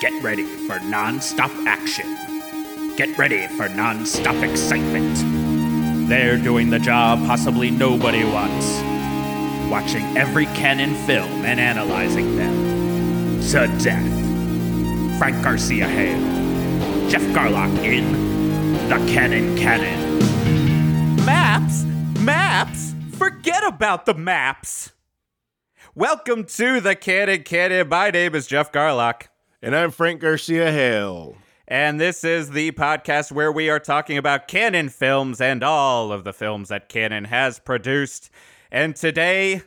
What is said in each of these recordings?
Get ready for non-stop action. Get ready for non-stop excitement. They're doing the job possibly nobody wants. Watching every Cannon film and analyzing them. To death. Frank Garcia Hale. Geoff Garlock in The Cannon Canon. Maps? Maps? Forget about the maps. Welcome to the Cannon Canon. My name is Geoff Garlock. And I'm Frank Garcia Hale. And this is the podcast where we are talking about Cannon films and all of the films that Cannon has produced. And today,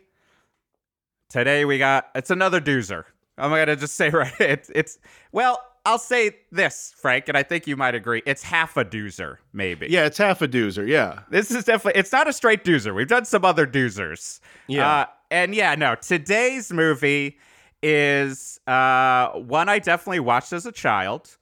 today we got it's another doozer. I'm gonna just say right, it's it's well, I'll say this, Frank, and I think you might agree. It's half a doozer, maybe. Yeah, it's half a doozer. Yeah. This is definitely it's not a straight doozer. We've done some other doozers. Yeah. Uh, and yeah, no, today's movie is uh, one I definitely watched as a child.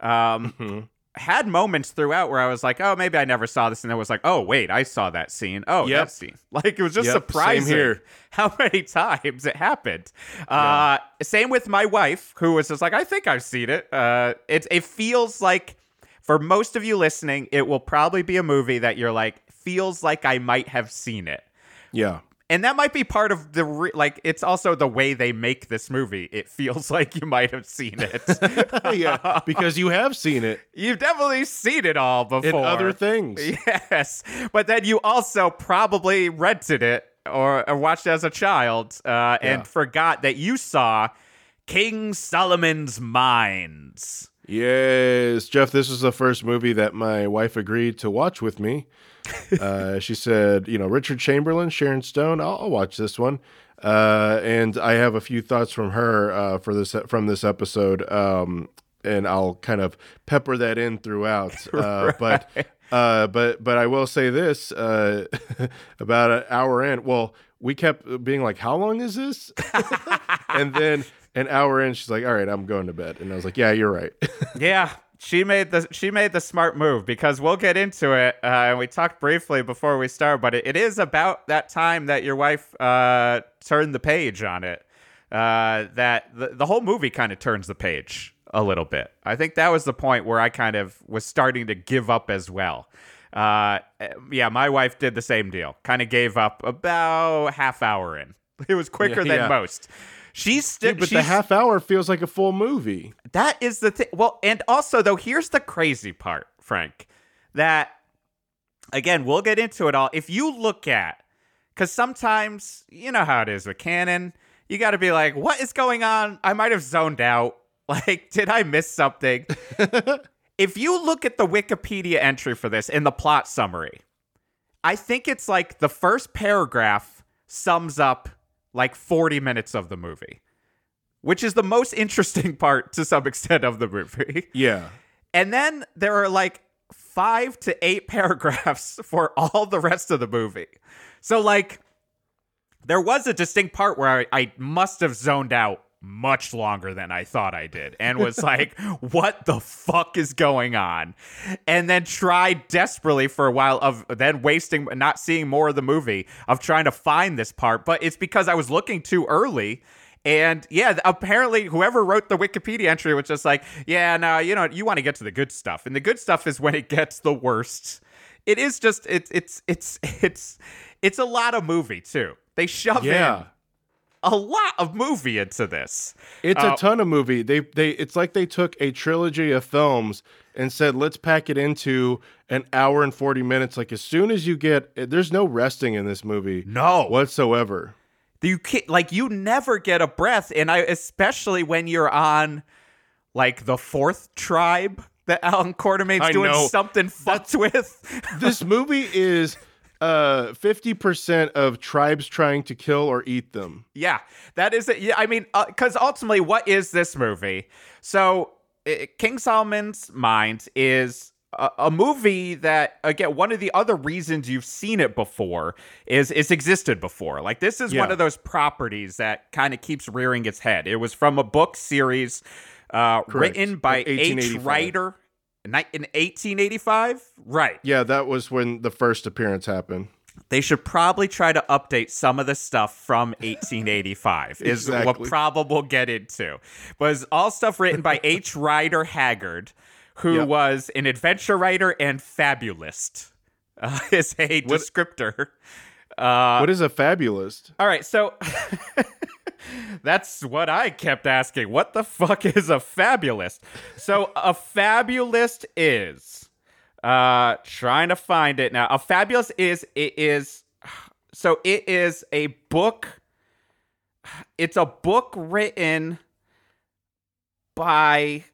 Um, Mm-hmm. Had moments throughout where I was like, oh, maybe I never saw this, and then was like, oh, wait, I saw that scene. Oh, Yep. that scene. Like it was just Yep, surprising here. how many times it happened. Uh, same with my wife, who was just like, I think I've seen it. Uh, it it feels like for most of you listening, it will probably be a movie that you're like feels like I might have seen it Yeah. And that might be part of the re- like it's also the way they make this movie it feels like you might have seen it yeah. Because you have seen it you've definitely seen it all before in other things. yes but then you also probably rented it or, or watched it as a child uh, and forgot that you saw king solomon's mines Yes. Geoff, this was the first movie that my wife agreed to watch with me. Uh, she said, you know, Richard Chamberlain, Sharon Stone, I'll, I'll watch this one. Uh, and I have a few thoughts from her uh, for this from this episode. Um, and I'll kind of pepper that in throughout. Uh, But uh, but but I will say this: uh, about an hour in, well, we kept being like, "How long is this?" and then an hour in, she's like, "All right, I'm going to bed," and I was like, "Yeah, you're right." Yeah, she made the she made the smart move because we'll get into it. Uh, and we talked briefly before we start, but it, it is about that time that your wife uh, turned the page on it. Uh, that the, the whole movie kind of turns the page a little bit. I think that was the point where I kind of was starting to give up as well. Uh, yeah, my wife did the same deal. Kind of gave up about half hour in. It was quicker Yeah, than yeah. most. She's still, but the half hour feels like a full movie. that is the thing. Well, and also though, here's the crazy part, Frank. That again, we'll get into it all. If you look at, because sometimes you know how it is with Cannon, you got to be like, "What is going on?" I might have zoned out. Like, did I miss something? if you look at the Wikipedia entry for this in the plot summary, I think it's like the first paragraph sums up like 40 minutes of the movie, which is the most interesting part to some extent of the movie. Yeah. And then there are like five to eight paragraphs for all the rest of the movie. So, like, there was a distinct part where I, I must have zoned out much longer than I thought I did and was like, what the fuck is going on? And then tried desperately for a while of then wasting, not seeing more of the movie, of trying to find this part. But it's because I was looking too early. And yeah, apparently whoever wrote the Wikipedia entry was just like, yeah, no, you know, you want to get to the good stuff. And the good stuff is when it gets the worst. It is just it's it's it's it's it's a lot of movie too. They shove in Yeah. A lot of movie into this. It's Uh, a ton of movie. They they it's like they took a trilogy of films and said, "Let's pack it into an hour and 40 minutes." Like as soon as you get there's no resting in this movie No. whatsoever. You can't, like you never get a breath, and I especially when you're on like the fourth tribe that Allan Quatermain's I doing know. something fucked with. This movie is uh 50% of tribes trying to kill or eat them. Yeah, that is it. Yeah, I mean, because ultimately, what is this movie? So, uh, King Solomon's Mines is a, a movie that, again, one of the other reasons you've seen it before is it's existed before. Like, this is one of those properties that kind of keeps rearing its head. It was from a book series uh, written by H. 1885. In 1885. Right. Yeah, that was when the first appearance happened. they should probably try to update some of the stuff from 1885 is what probably we'll get into Was all stuff written by h Rider Haggard who Yep. was an adventure writer and fabulist uh, is a What- descriptor uh, what is a fabulist? all right so that's what i kept asking. What the fuck is a fabulist? So a fabulist is uh trying to find it. Now a fabulous is it is so it is a book it's a book written by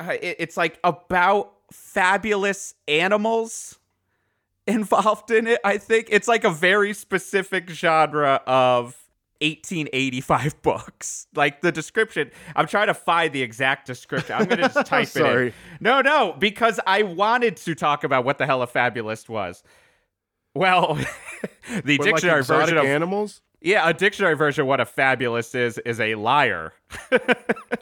uh, it's like about fabulous animals involved in it i think. It's like a very specific genre of 1885 books like the description i'm trying to find the exact description i'm gonna just type it in Sorry. no no because i wanted to talk about what the hell a fabulist was well the What, like dictionary exotic version of animals? Yeah a dictionary version of what a fabulist is is a liar.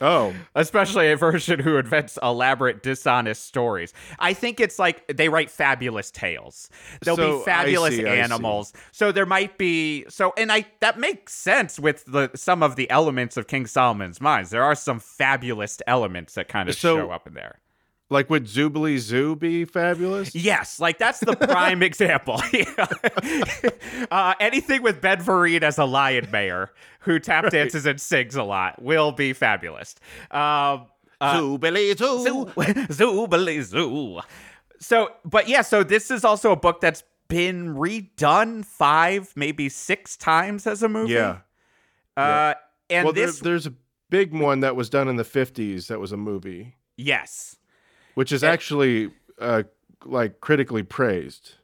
Oh, especially a version who invents elaborate dishonest stories. I think it's like they write fabulous tales. There'll So, be fabulous see. animals. So there might be so and i that makes sense with the some of the elements of king solomon's mines. There are some fabulous elements that kind of So- show up in there like would Zoobly Zoo be fabulous? Yes, like that's the prime example. uh, anything with Ben Vereen as a lion mayor who tap dances and sings a lot will be fabulous. Um, uh, Zoobly Zoo. zoo, zoobly zoo. So, but yeah, so this is also a book that's been redone five, maybe six times as a movie. Yeah. Uh, and well, there- there's a big one that was done in the 50s that was a movie, yes. Which is And- actually uh, like critically praised.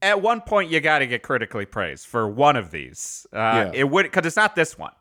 at one point you got to get critically praised for one of these. Uh, Yeah. It would because it's not this one.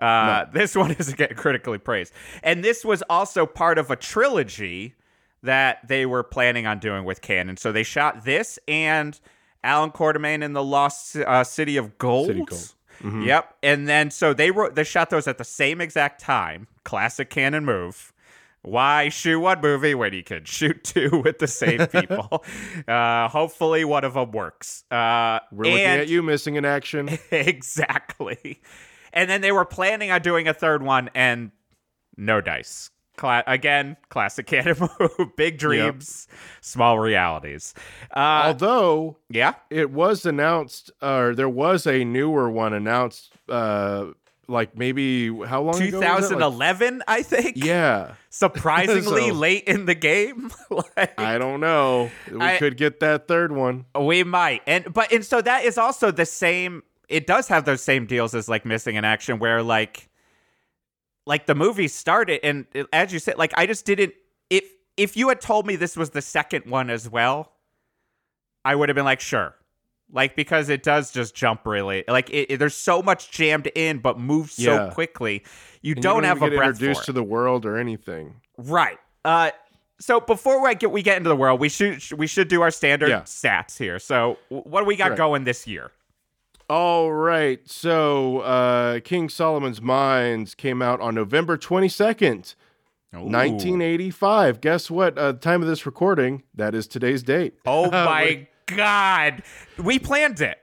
Uh, This one isn't getting critically praised, and this was also part of a trilogy that they were planning on doing with Cannon. So they shot this and Allan Quatermain in the Lost uh, City of Gold. City Gold. Mhm. Yep, and then so they wrote they shot those at the same exact time. Classic Cannon move. Why shoot one movie when you can shoot two with the same people? uh, hopefully, one of them works. Uh, We're looking and- at you missing in action. exactly. And then they were planning on doing a third one, and no dice. Cla- again, classic move. Big dreams, small realities. Uh, Although yeah, it was announced, or there was a newer one announced, uh, like maybe how long ago? was that? Like- 2011, I think. yeah, surprisingly So- late in the game. like, I don't know. We I- could get that third one. we might, and but and so that is also the same. It does have those same deals as like missing in action, where like, like the movie started, and it- as you said, like I just didn't. If if you had told me this was the second one as well, I would have been like, sure. Like because it does just jump really like it, it- there's so much jammed in but moves so quickly you don't you have a get breath introduced for to the world or anything. Right. Uh, so before we get we get into the world, we should we should do our standard Yeah. stats here. So what do we got Right. going this year? All right. So, uh, King Solomon's Mines came out on November 22nd, 1985. Guess what? Uh, time of this recording, that is today's date. Oh my god, we planned it.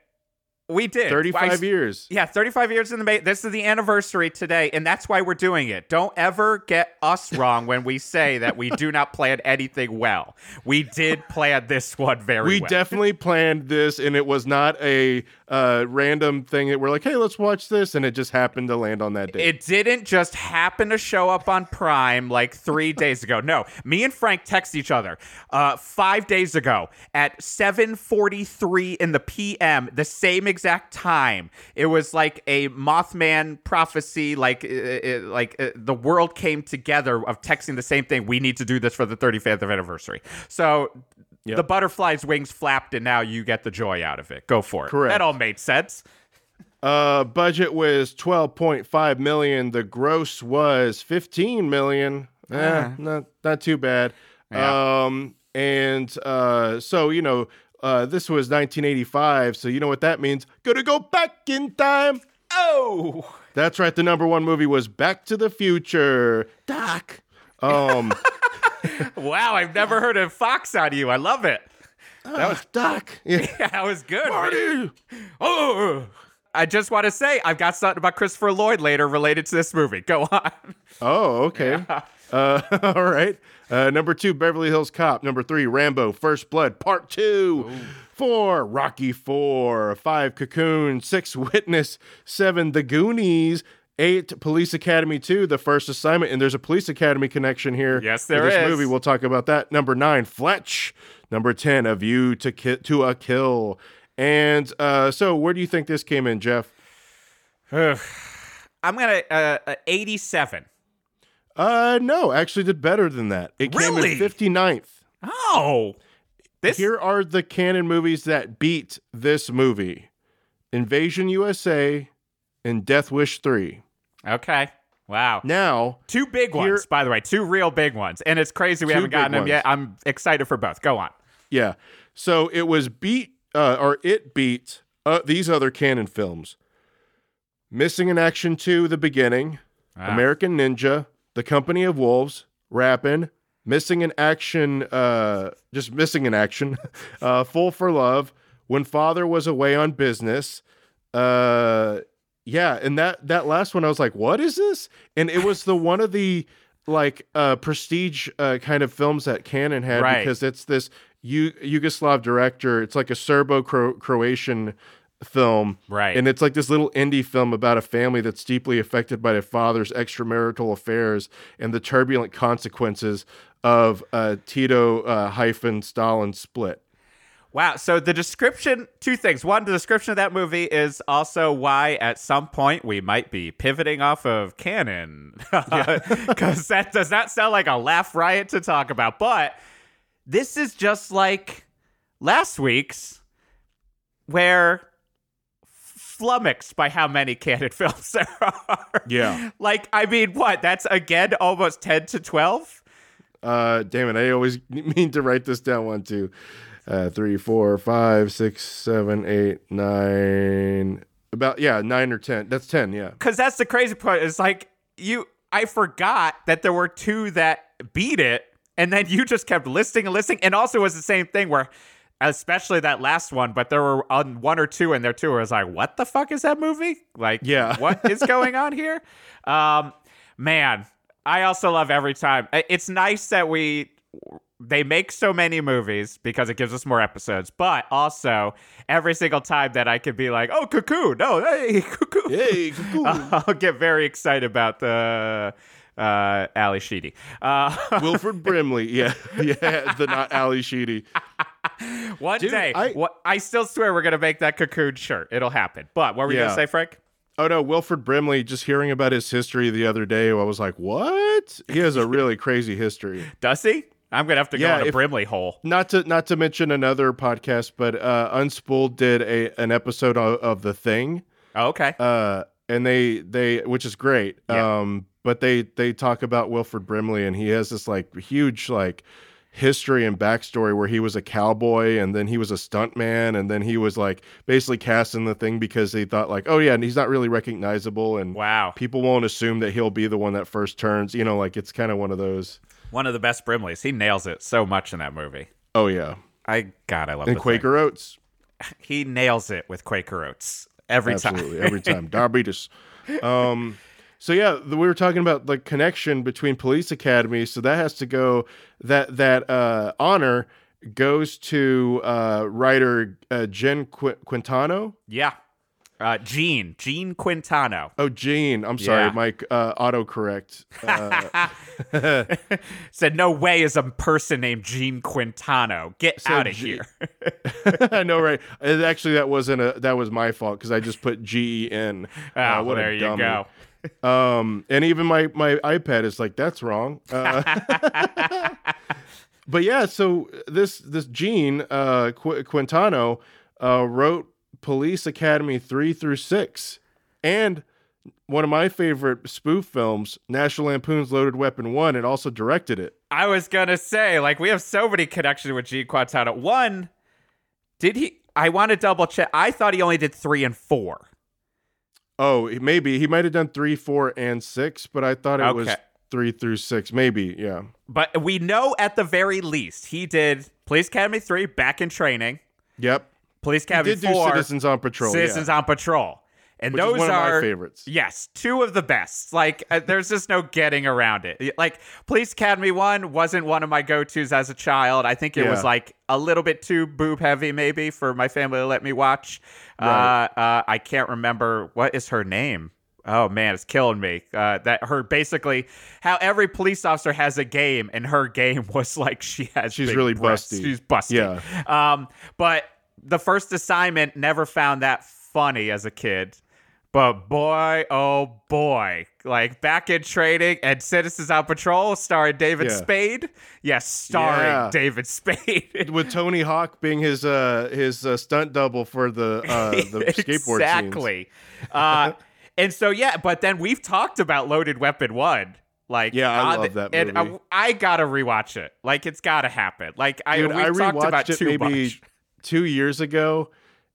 We did. 35 I- years. Yeah, 35 years in the making. This is the anniversary today, and that's why we're doing it. Don't ever get us wrong when we say that we do not plan anything well. We did plan this one very We well. We definitely planned this, and it was not a uh, random thing that we're like, hey, let's watch this, and it just happened to land on that day. It didn't just happen to show up on Prime like three days ago. No, me and Frank text each other uh, five days ago at 7:43 in the PM, the same exact time. It was like a Mothman prophecy, like uh, uh, like uh, the world came together of texting the same thing. We need to do this for the 35th anniversary. So. Yep. The butterfly's wings flapped, and now you get the joy out of it. Go for it. Correct. That all made sense. Uh, budget was 12.5 million. The gross was 15 million. Eh, Ah. not not too bad. Yeah. Um, and uh, so you know, uh, this was 1985. So you know what that means? Gonna go back in time. Oh. That's right. The number one movie was Back to the Future. Doc. Um, Wow, I've never heard a Fox on you. I love it. That was Doc. Yeah. yeah, that was good. Marty. Oh, I just want to say I've got something about Christopher Lloyd later related to this movie. Go on. Oh, okay. Uh, all right. Uh, number two, Beverly Hills Cop. Number three, Rambo: First Blood Part Two. Four, Rocky Four. Five, Cocoon. Six, Witness. Seven, The Goonies. Eight, Police Academy 2, The First Assignment. And there's a Police Academy connection here. Yes, there this is. movie. We'll talk about that. Number nine, Fletch. Number 10, A View to, ki- to a Kill. And uh, so, where do you think this came in, Jeff? I'm gonna uh, uh, 87. Uh, no, actually did better than that. It came Really? in 59th. Oh, this Here are the Cannon movies that beat this movie Invasion USA and Death Wish 3. Okay. Wow. Now, Two big ones, Here- by the way. Two real big ones. And it's crazy we haven't gotten them yet. I'm excited for both. Go on. yeah. So it was beat, uh, or it beat uh, these other Cannon films Missing in Action 2, The Beginning, Ah. American Ninja, The Company of Wolves, Rappin', Missing in Action, uh, just Missing in Action, uh, Fool for Love, When Father Was Away on Business, uh, yeah, and that that last one, I was like, "What is this?" And it was the one of the like uh, prestige uh, kind of films that Cannon had Right. because it's this U- Yugoslav director. It's like a Serbo-Croatian film, Right. And it's like this little indie film about a family that's deeply affected by their father's extramarital affairs and the turbulent consequences of uh, Tito uh, hyphen Stalin split. Wow. So the description, two things. One, the description of that movie is also why at some point we might be pivoting off of Cannon. Because that does not sound like a laugh riot to talk about. But this is just like last week's, where flummoxed by how many Cannon films there are. Yeah. Like, I mean, what? That's again almost 10 to 12? Uh, damn it! I always mean to write this down. One, two, uh, three, four, five, six, seven, eight, nine. About yeah, nine or ten. That's ten. Yeah. because that's the crazy part. Is like you, I forgot that there were two that beat it, and then you just kept listing and listing, and also it was the same thing where, especially that last one, but there were on one or two in there too. Where I was like, what the fuck is that movie? Like, Yeah. what is going on here? Um, man, I also love every time. It's nice that we they make so many movies because it gives us more episodes, but also every single time that I could be like, oh, Cocoon, no, hey, Cocoon. Hey, I'll get very excited about the uh, Ally Sheedy. Uh, Wilford Brimley. Yeah, yeah. The not Ally Sheedy. one Dude, day, I- what, I still swear we're gonna make that Cocoon shirt. It'll happen. But what were you Yeah. gonna say, Frank? Oh no, Wilford Brimley. Just hearing about his history the other day, I was like, what? He has a really crazy history. Does he? I'm gonna have to Yeah, go in a if- Brimley hole. Not to not to mention another podcast, but uh, Unspooled did a an episode of, of the Thing. Oh, okay. uh, and they they which is great. Yeah. Um, but they they talk about Wilford Brimley, and he has this like huge like history and backstory where he was a cowboy and then he was a stuntman and then he was like basically cast in the thing because they thought like oh yeah and he's not really recognizable and wow. people won't assume that he'll be the one that first turns you know like it's kind of one of those One of the best Brimleys. He nails it so much in that movie. oh yeah I God, I love and the Quaker Oats He nails it with Quaker Oats every time. absolutely time. every time diabetes um so yeah the, we were talking about the connection between police academy so that has to go that that uh honor goes to uh writer uh, jen Qu- quintano yeah. Uh, Gene, Gene Quintano. oh Gene. i'm sorry Yeah. mike uh autocorrect uh, Said, no way is a person named Gene Quintano. Get So out of G- here. i know right And actually that wasn't a that was my fault because i just put g-e-n Ah, uh, what a there you go. Um, and even my my iPad is like that's wrong. Uh, but yeah, so this this Gene uh, Qu- Quintano uh, wrote Police Academy three through six, and one of my favorite spoof films, National Lampoon's Loaded Weapon one, and also directed it. I was gonna say, like, we have so many connections with Gene Quintano. One, did he? I want to double check. I thought he only did three and four. Oh, maybe he might have done three, four, and six, but I thought it was three through six. Maybe, yeah. But we know at the very least he did Police Academy 3, back in training. Yep. Police Academy did do 4, Citizens on Patrol. yeah. Citizens on Patrol. And Which those one of my are favorites. Yes, two of the best. Like, uh, there's just no getting around it. Like, Police Academy 1 wasn't one of my go tos as a child. I think it was like a little bit too boob heavy, maybe, for my family to let me watch. Right. Uh, uh, I can't remember. What is her name? Oh man, it's killing me. Uh, that her basically how every police officer has a game, and her game was like she has. She's really breasts. busty. She's busty. Yeah. Um, but the first assignment never found that funny as a kid. But boy, oh boy, like back in training and Citizens on Patrol, starring David Yeah. Spade. Yes, starring Yeah. David Spade. With Tony Hawk being his uh his uh, stunt double for the uh the skateboard exactly. uh, and so yeah, but then we've talked about Loaded Weapon One. Like Yeah, I on love that and movie. I, I gotta rewatch it. Like it's gotta happen. Like I Dude, I talked about it too maybe much. Two years ago,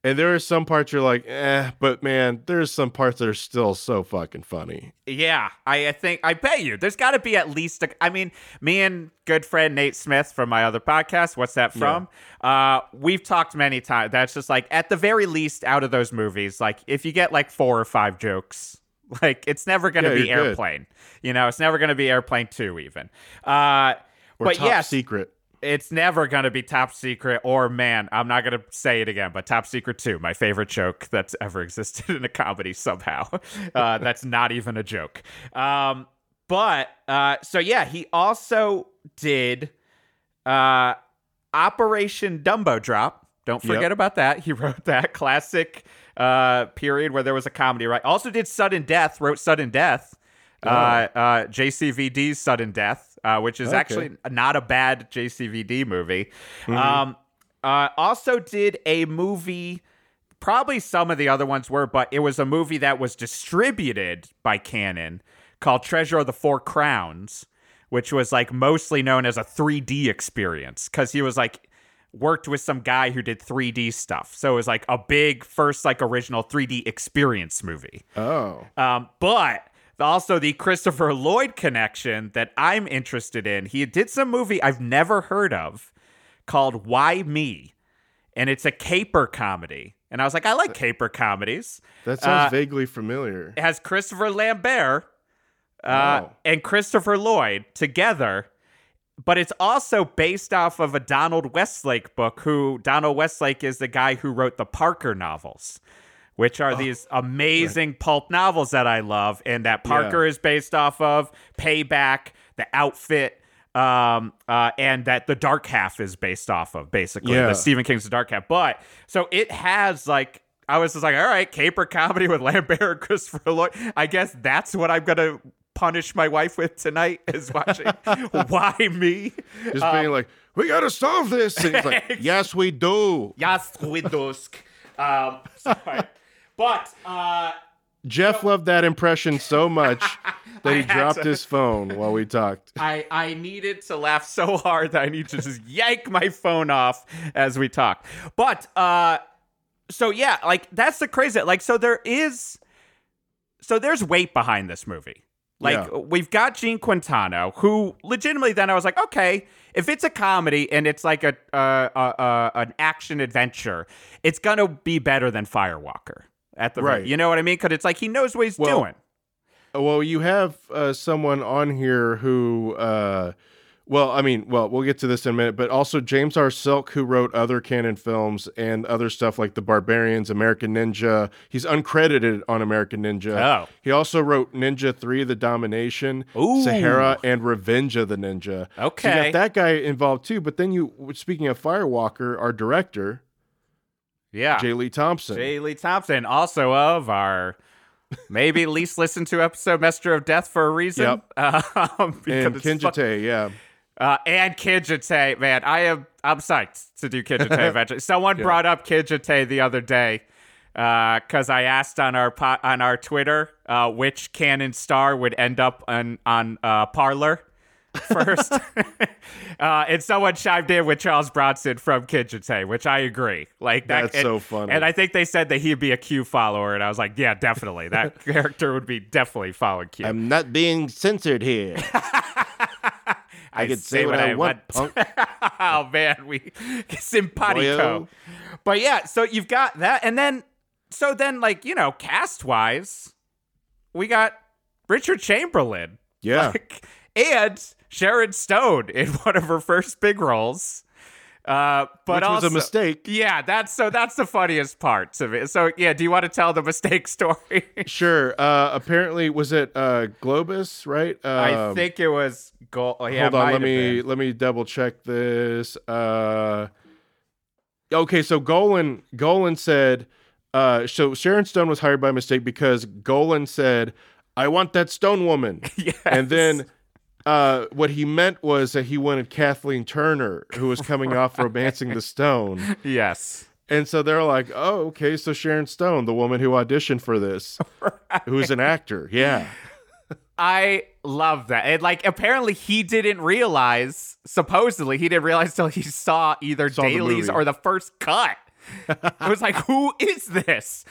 and there are some parts you're like, eh, but man, there's some parts that are still so fucking funny. Yeah, I, I think I bet you there's got to be at least. A, I mean, me and good friend Nate Smith from my other podcast. What's that from? Uh, we've talked many times. That's just like at the very least, out of those movies, like if you get like four or five jokes, like it's never going to Yeah, be you're good. Airplane. You know, it's never going to be Airplane Two even. Uh, Or but top yes, secret. It's never going to be Top Secret or man, I'm not going to say it again, but Top Secret 2, my favorite joke that's ever existed in a comedy somehow. Uh, that's not even a joke. Um, but uh, so yeah, he also did uh, Operation Dumbo Drop. Don't Yep. forget about that. He wrote that classic uh, period where there was a comedy, right? Also did Sudden Death, wrote Sudden Death. Uh, uh, JCVD's Sudden Death, uh, which is Okay. actually not a bad JCVD movie. Um, uh, also did a movie. Probably some of the other ones were, but it was a movie that was distributed by Canon called Treasure of the Four Crowns, which was like mostly known as a 3D experience because he was like worked with some guy who did 3D stuff. So it was like a big first like original 3D experience movie. Oh, Um, but also the Christopher Lloyd connection that I'm interested in. He did some movie I've never heard of called Why Me? And it's a caper comedy. And I was like, I like caper comedies. that sounds Uh, vaguely familiar. It has Christopher Lambert uh, Oh. and Christopher Lloyd together. But it's also based off of a Donald Westlake book, who Donald Westlake is the guy who wrote the Parker novels, which Oh, are these amazing pulp novels that I love, and that Parker is based off of, Payback, The Outfit, um, uh, and that The Dark Half is based off of, basically. Yeah. The Stephen King's The Dark Half. But so it has like I was just like, all right, caper comedy with Lambert and Christopher Lloyd. I guess that's what I'm gonna punish my wife with tonight is watching Why Me? Just being like, we gotta solve this. And he's like, yes, we do. Yes, Widosk. Um, sorry. But uh, Jeff loved that impression so much that he dropped to. his phone while we talked. I I needed to laugh so hard that I need to just yank my phone off as we talk. But uh so yeah, like that's the crazy like so there is so there's weight behind this movie. Like Yeah. we've got Gene Quintano, who legitimately then I was like, okay, if it's a comedy and it's like a uh, uh, uh, an action adventure, it's gonna be better than Firewalker at the Right. You know what I mean? Because it's like he knows what he's Well, doing. Well, you have uh, someone on here who, uh, well, I mean, well, we'll get to this in a minute, but also James R. Silk, who wrote other Cannon films and other stuff like The Barbarians, American Ninja. He's uncredited on American Ninja. Oh. He also wrote Ninja 3, The Domination, Ooh. Sahara, and Revenge of the Ninja. So you Okay. got that guy involved too. But then you, speaking of Firewalker, our director, Yeah. J. Lee Thompson. J. Lee Thompson, also of our maybe least listened to episode Messenger of Death for a reason. Yep. Um, and Kinjite, yeah. uh, and Kinjite, man, I am I'm psyched to do Kinjite eventually. Someone brought up Kinjite the other day because I asked on our po- on our Twitter uh, which Cannon star would end up on on uh, Parler first, uh, and someone chimed in with Charles Bronson from Kinjite, which I agree. Like that, That's and- so funny. And I think they said that he'd be a Q follower, and I was like, yeah, definitely. That character would be definitely following Q. I'm not being censored here. I could say what I want, punk. oh man, we simpatico. But yeah, so you've got that, and then so then like you know cast wise, we got Richard Chamberlain, Yeah. like, and Sharon Stone in one of her first big roles. Uh, but Which was a mistake. Yeah, that's so that's the funniest parts of it. So yeah, do you want to tell the mistake story? Sure. Uh, apparently, was it uh, Globus? Right. I Um, think it was goal. Oh, yeah, hold on. Let me been. let me double check this. Uh, okay, so Golan Golan said. Uh, so Sharon Stone was hired by mistake because Golan said, "I want that Stone woman," Yes. and then. Uh, what he meant was that he wanted Kathleen Turner, who was coming off romancing the Stone, yes, and so they're like, "Oh, okay, so Sharon Stone, the woman who auditioned for this, who's an actor, yeah, I love that. And like, apparently, he didn't realize. Supposedly, he didn't realize till he saw either Saw dailies movie. or the first cut. it was like, who is this?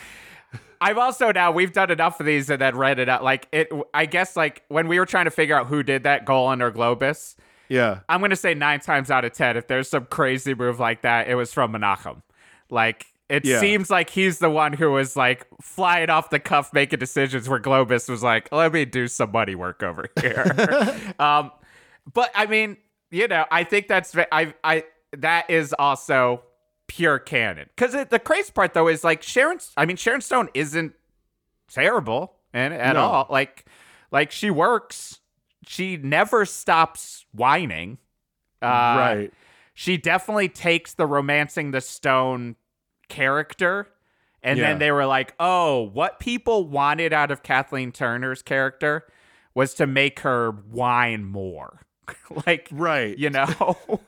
I've also now we've done enough of these and then read it out. Like it, I guess like when we were trying to figure out who did that, Golan or Globus. yeah." I'm gonna say nine times out of ten, if there's some crazy move like that, it was from Menachem. Like it Yeah. seems like he's the one who was like flying off the cuff, making decisions. Where Globus was like, "Let me do some money work over here." um, but I mean, you know, I think that's I I that is also pure Cannon. Because the crazy part though is like Sharon. I mean, Sharon Stone isn't terrible and at No. all. Like like she works. She never stops whining. Uh, right. She definitely takes the romancing the stone character. And Yeah. then they were like, oh, what people wanted out of Kathleen Turner's character was to make her whine more. like, Right. you know,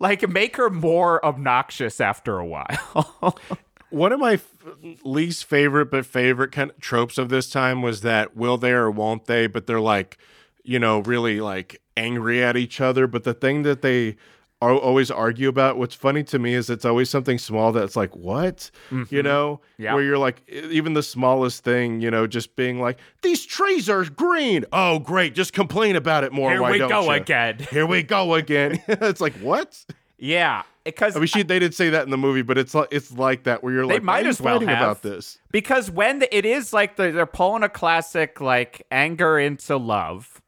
like make her more obnoxious after a while. One of my f- least favorite but favorite kind of tropes of this time was that will they or won't they, but they're like, you know, really like angry at each other. But the thing that they always argue about, what's funny to me is it's always something small that's like, what? You know? Mm-hmm. Yeah. Where you're like, even the smallest thing, you know, just being like, these trees are green. Oh, great. Just complain about it more. Here why we go ya? again. Here we go again. it's like, what? yeah. Because I mean, she, they did say that in the movie, but it's like it's like that where you're like, They like, might you as well have. about this. because when the, it is like the, they're pulling a classic like anger into love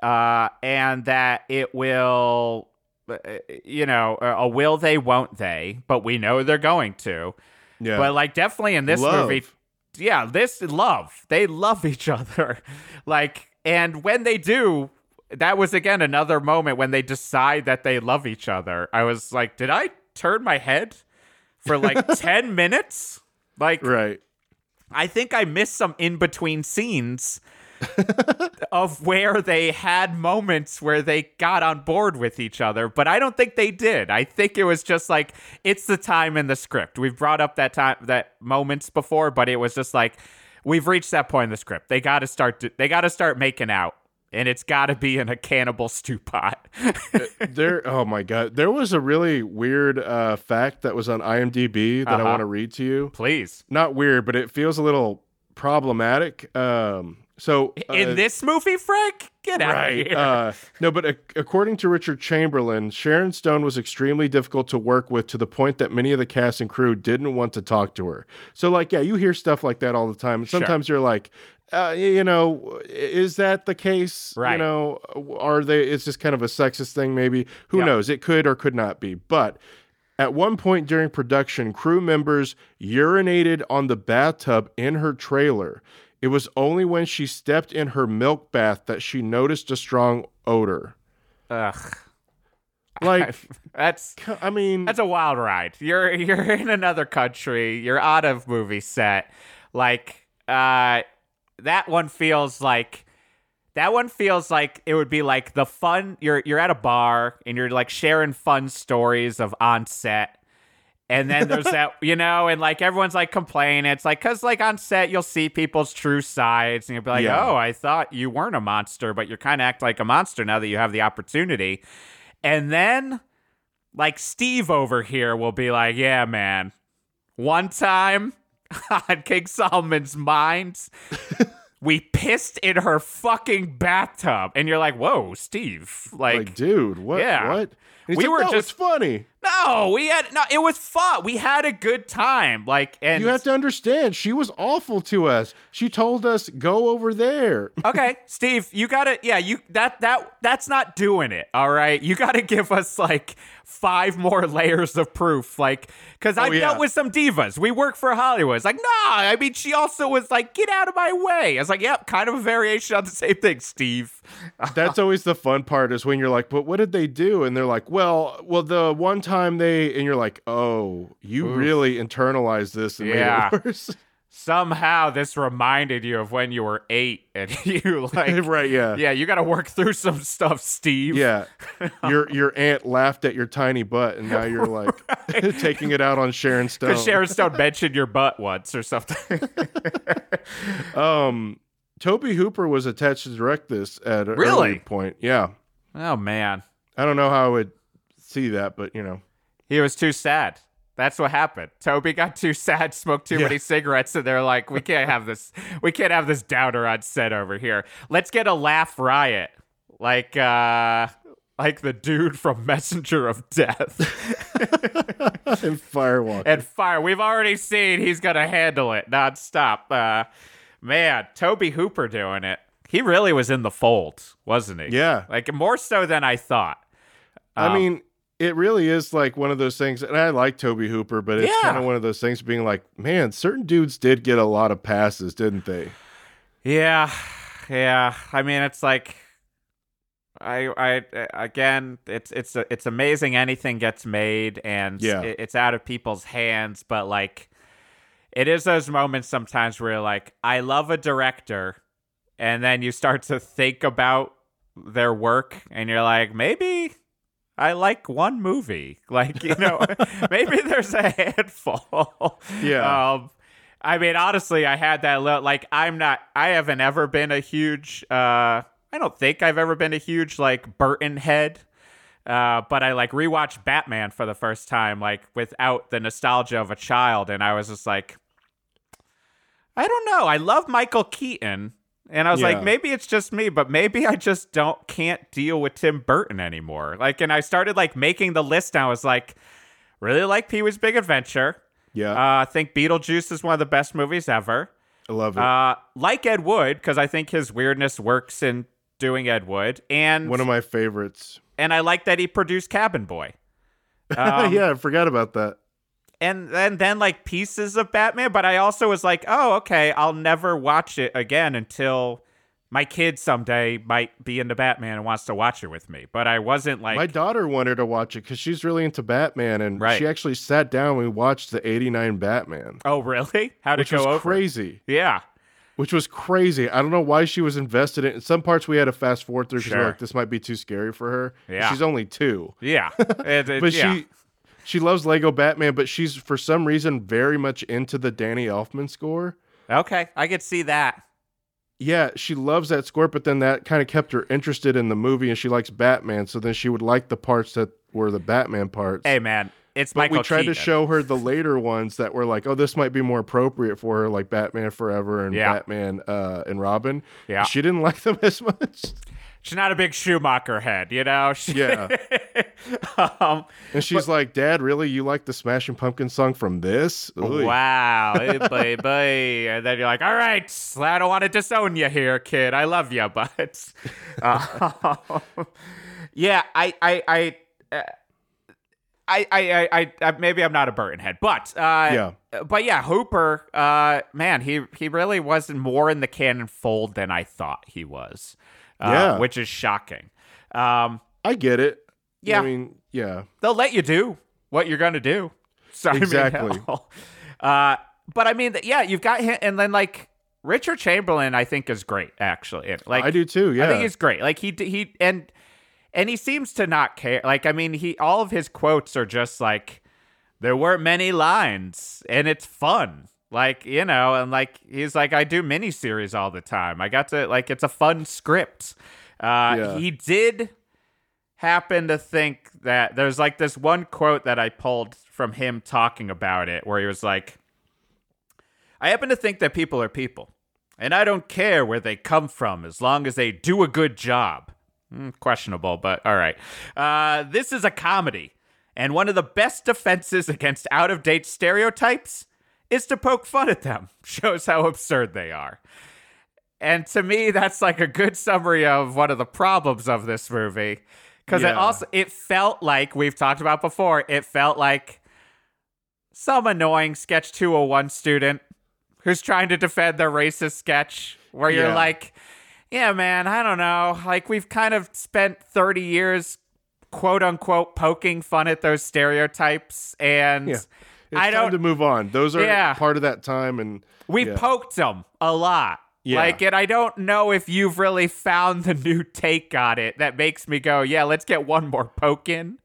uh and that it will Uh, uh, you know a a will they won't they but we know they're going to. Yeah, but like definitely in this Love. movie yeah this love. They love each other. Like and when they do that was again another moment when they decide that they love each other. I was like did i turn my head for like 10 minutes? Like right. I think I missed some in between scenes of where they had moments where they got on board with each other, but I don't think they did. I think it was just like it's the time in the script. We've brought up that time that moments before, but it was just like we've reached that point in the script. They got to start to, they got to start making out. And it's got to be in a cannibal stew pot. There. Oh my god, there was a really weird uh, fact that was on IMDb that I Uh-huh. want to read to you. Please. Not weird, but it feels a little problematic. Um, so uh, In this movie, Frank? Get out of here. Uh, no, but ac- according to Richard Chamberlain, Sharon Stone was extremely difficult to work with to the point that many of the cast and crew didn't want to talk to her. So, like, yeah, you hear stuff like that all the time. And Sure. sometimes you're like, uh, you know, is that the case? Right. You know, are they? It's just kind of a sexist thing, maybe. Who Yeah. knows? It could or could not be. But at one point during production, crew members urinated on the bathtub in her trailer. It was only when she stepped in her milk bath that she noticed a strong odor. Ugh. Like, That's I mean, That's a wild ride. You're you're in another country. You're out of movie set. Like uh that one feels like that one feels like it would be like the fun you're you're at a bar and you're like sharing fun stories of on set. And then there's that, you know, and like everyone's like complaining. It's like, cause like on set, you'll see people's true sides and you'll be like, Yeah. oh, I thought you weren't a monster, but you're kind of act like a monster now that you have the opportunity. And then like Steve over here will be like, yeah, man, one time on King Solomon's Mines, we pissed in her fucking bathtub. And you're like, whoa, Steve. Like, Like, dude, what? Yeah. What? We like, were "No, just- funny. No, we had, no, it was fun. We had a good time. Like, and You have to understand, she was awful to us. She told us go over there. okay, Steve, you gotta, yeah, you, that, that, that's not doing it. All right. You gotta give us like five more layers of proof. Like, cause I Oh, yeah. dealt with some divas. We work for Hollywood. It's like, nah, I mean, she also was like, get out of my way. I was like, yep, kind of a variation on the same thing, Steve. That's always the fun part is when you're like, but what did they do? And they're like, well, well, the one time they, and you're like, oh, you really internalized this and Yeah. made it worse. Somehow this reminded you of when you were eight and you like, right? Yeah. yeah, you gotta work through some stuff, Steve. Yeah. your your aunt laughed at your tiny butt, and now you're like taking it out on Sharon Stone. Because Sharon Stone mentioned your butt once or something. um, Tobe Hooper was attached to direct this at an Really? point. Yeah. oh man. I don't know how I would see that, but you know. He was too sad. That's what happened. Tobe got too sad, smoked too Yeah. many cigarettes, and they're like, "We can't have this. We can't have this downer on set over here. Let's get a laugh riot, like uh, like the dude from Messenger of Death and Firewalk. and Fire. We've already seen he's gonna handle it nonstop. Uh, man, Tobe Hooper doing it. He really was in the fold, wasn't he? Yeah. like more so than I thought. I Um, mean, it really is like one of those things, and I like Tobe Hooper, but it's Yeah. kind of one of those things being like, man, certain dudes did get a lot of passes, didn't they? Yeah, yeah. I mean, it's like, I, I, again, it's it's it's amazing anything gets made and Yeah. it's out of people's hands, but like, it is those moments sometimes where you're like, I love a director, and then you start to think about their work, and you're like, maybe. I like one movie. Like, you know, maybe there's a handful. Yeah. Um, I mean, honestly, I had that look. Like, I'm not. I haven't ever been a huge. Uh, I don't think I've ever been a huge like Burton head. Uh, but I like rewatched Batman for the first time, like without the nostalgia of a child, and I was just like, I don't know. I love Michael Keaton, and I was Yeah. like, maybe it's just me, but maybe I just don't can't deal with Tim Burton anymore. Like, and I started like making the list. And I was like, really like Pee Wee's Big Adventure. Yeah. Uh, I think Beetlejuice is one of the best movies ever. I love it. Uh, like Ed Wood, because I think his weirdness works in doing Ed Wood, and one of my favorites. and I like that he produced Cabin Boy. Um, yeah, I forgot about that. And then then like pieces of Batman, but I also was like, oh, okay, I'll never watch it again until my kid someday might be into Batman and wants to watch it with me. But I wasn't like, My daughter wanted to watch it because she's really into Batman, and Right. she actually sat down and we watched the '89 Batman, oh, really? How did it go was crazy. Yeah. Which was crazy. I don't know why she was invested in. In some parts, we had to fast forward through because Sure. like this might be too scary for her. Yeah. she's only two, Yeah. It- it- but yeah. she she loves Lego Batman, but she's for some reason very much into the Danny Elfman score. Okay, I could see that. Yeah, she loves that score, but then that kind of kept her interested in the movie, and she likes Batman. So then she would like the parts that were the Batman parts. Hey, man, it's but Michael we tried Keaton. to show her the later ones that were like, oh, this might be more appropriate for her, like Batman Forever and Yeah. Batman uh, and Robin. Yeah. she didn't like them as much. She's not a big Schumacher head, you know. She- Yeah, um, and she's like, Dad, really, you like the Smashing Pumpkins song from this? Oy. wow, baby. And then you're like, all right, I don't want to disown you here, kid. I love you, but uh, yeah, I, I, I. Uh, I, I, I, I, I, maybe I'm not a Burton head, but uh, Yeah. but yeah, Hooper, uh, man, he he really wasn't more in the Cannon fold than I thought he was, uh, Yeah. which is shocking. Um, I get it. Yeah. I mean, yeah, they'll let you do what you're gonna do. So I mean, Exactly. hell. uh, but I mean, yeah, you've got him, and then like Richard Chamberlain, I think is great actually. Like I do too. Yeah, I think he's great. Like he he and and he seems to not care. Like I mean, he all of his quotes are just like there weren't many lines, and it's fun. Like you know, and like he's like I do miniseries all the time. I got to like it's a fun script. Uh, Yeah. He did happen to think that there's like this one quote that I pulled from him talking about it, where he was like, "I happen to think that people are people." And I don't care where they come from as long as they do a good job. Mm, questionable, but all right. Uh, this is a comedy. And one of the best defenses against out of date stereotypes is to poke fun at them. Shows how absurd they are. And to me, that's like a good summary of one of the problems of this movie. Because it also it felt like we've talked about before, it felt like some annoying sketch 201 student who's trying to defend their racist sketch where you're Yeah. like, yeah, man, I don't know. Like we've kind of spent 30 years quote unquote poking fun at those stereotypes and Yeah. It's I don't to move on. Those are Yeah. part of that time, and we yeah. poked them a lot. Yeah. Like, and I don't know if you've really found the new take on it that makes me go, yeah, let's get one more poke in.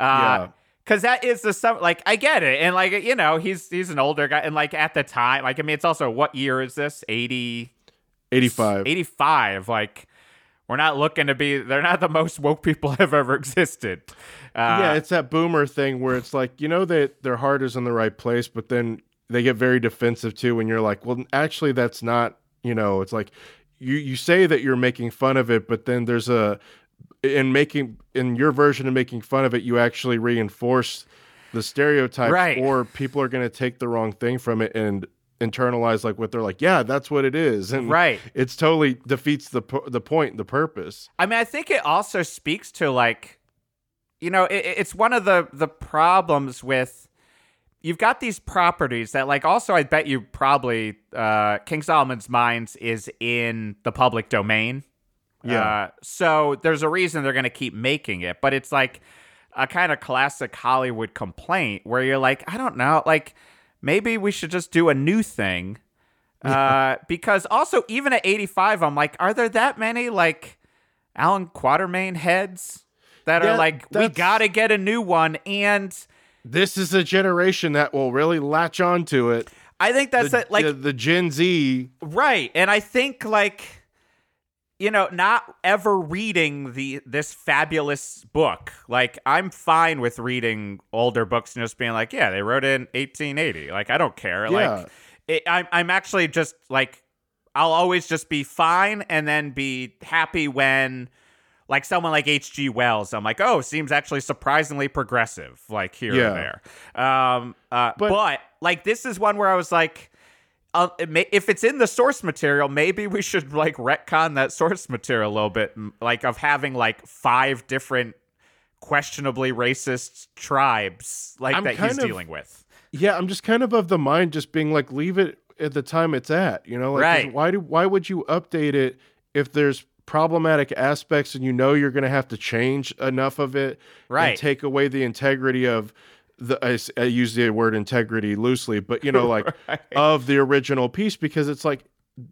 Uh, Yeah. Cause that is the some like I get it, and like you know he's he's an older guy, and like at the time, like I mean it's also what year is this 80, 85. 85 Like we're not looking to be, they're not the most woke people have ever existed. Uh, yeah, it's that boomer thing where it's like you know that their heart is in the right place, but then they get very defensive too. When you're like, well, actually, that's not. You know, it's like you you say that you're making fun of it, but then there's a in making in your version of making fun of it, you actually reinforce the stereotypes, Right. or people are going to take the wrong thing from it and internalize like what they're like. Yeah, that's what it is, and Right. it's totally defeats the the point, the purpose. I mean, I think it also speaks to like, you know, it, it's one of the the problems with you've got these properties that like also I bet you probably uh, King Solomon's Mines is in the public domain. Yeah. Uh, so there's a reason they're going to keep making it, but it's like a kind of classic Hollywood complaint where you're like, I don't know, like maybe we should just do a new thing. Uh, because also even at 85, I'm like, are there that many like Allan Quatermain heads that Yeah, are like, we gotta get a new one? And This is a generation that will really latch on to it. I think that's the, it. Like, the, the Gen Z. Right. And I think like you know, not ever reading the this fabulous book. Like I'm fine with reading older books and just being like, yeah, they wrote it in 1880. Like I don't care. Yeah. Like it, I'm I'm actually just like I'll always just be fine and then be happy when like someone like H.G. Wells, I'm like, oh, seems actually surprisingly progressive, like here Yeah. and there. Um, uh, but, But- like this is one where I was like, uh, it may, if it's in the source material, maybe we should like retcon that source material a little bit, like of having like five different questionably racist tribes like I'm that he's of- dealing with. Yeah, I'm just kind of of the mind, just being like, leave it at the time it's at. You know, like Right. why do why would you update it if there's problematic aspects and you know you're going to have to change enough of it Right. and take away the integrity of the I, I use the word integrity loosely, but you know, like of the original piece because it's like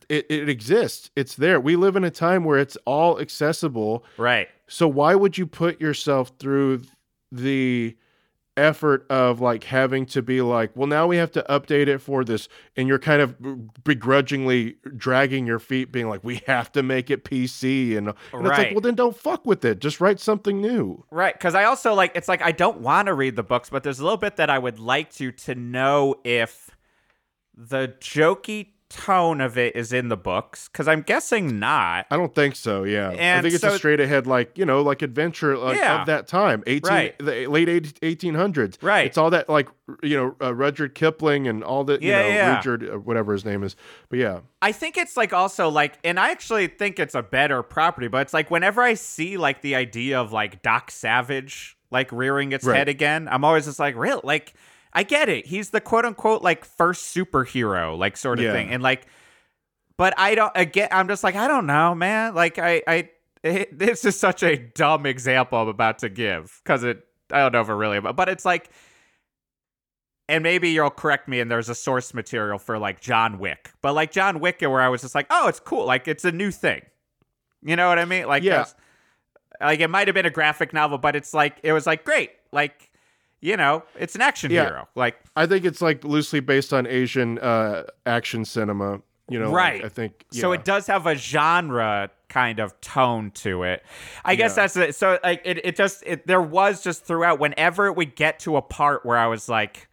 it, it exists. It's there. We live in a time where it's all accessible. Right. So why would you put yourself through the effort of like having to be like, well, now we have to update it for this, and you're kind of begrudgingly dragging your feet, being like, we have to make it PC, and, and it's like, well, then don't fuck with it. Just write something new. Right, because I also like it's like I don't want to read the books, but there's a little bit that I would like to to know if the jokey tone of it is in the books, because I'm guessing not. I don't think so. Yeah, I think it's so- a straight ahead, like you know, like adventure like, Yeah. of that time, eighteen, Right. the late eighteen hundreds. Right. It's all that like you know, uh, Rudyard Kipling and all that. You Yeah, know, yeah. Rudyard, uh, whatever his name is. But yeah, I think it's like also like, and I actually think it's a better property, but it's like whenever I see like the idea of like Doc Savage like rearing its Right. head again, I'm always just like, real like. I get it. He's the quote unquote like first superhero, like sort of Yeah. thing. And like but I don't again I'm just like I don't know, man. Like I I it, this is such a dumb example I'm about to give cuz it I don't know if it really but but it's like and maybe you'll correct me and there's a source material for like John Wick. But like John Wick where I was just like, "Oh, it's cool. Like it's a new thing." You know what I mean? Like Yeah. like it might have been a graphic novel, but it's like it was like great. Like you know, it's an action Yeah. hero. Like I think it's like loosely based on Asian uh, action cinema. You know, like, Right. I think So it does have a genre kind of tone to it. I guess Yeah. that's it. So like it, it just it, there was just throughout whenever it would get to a part where I was like,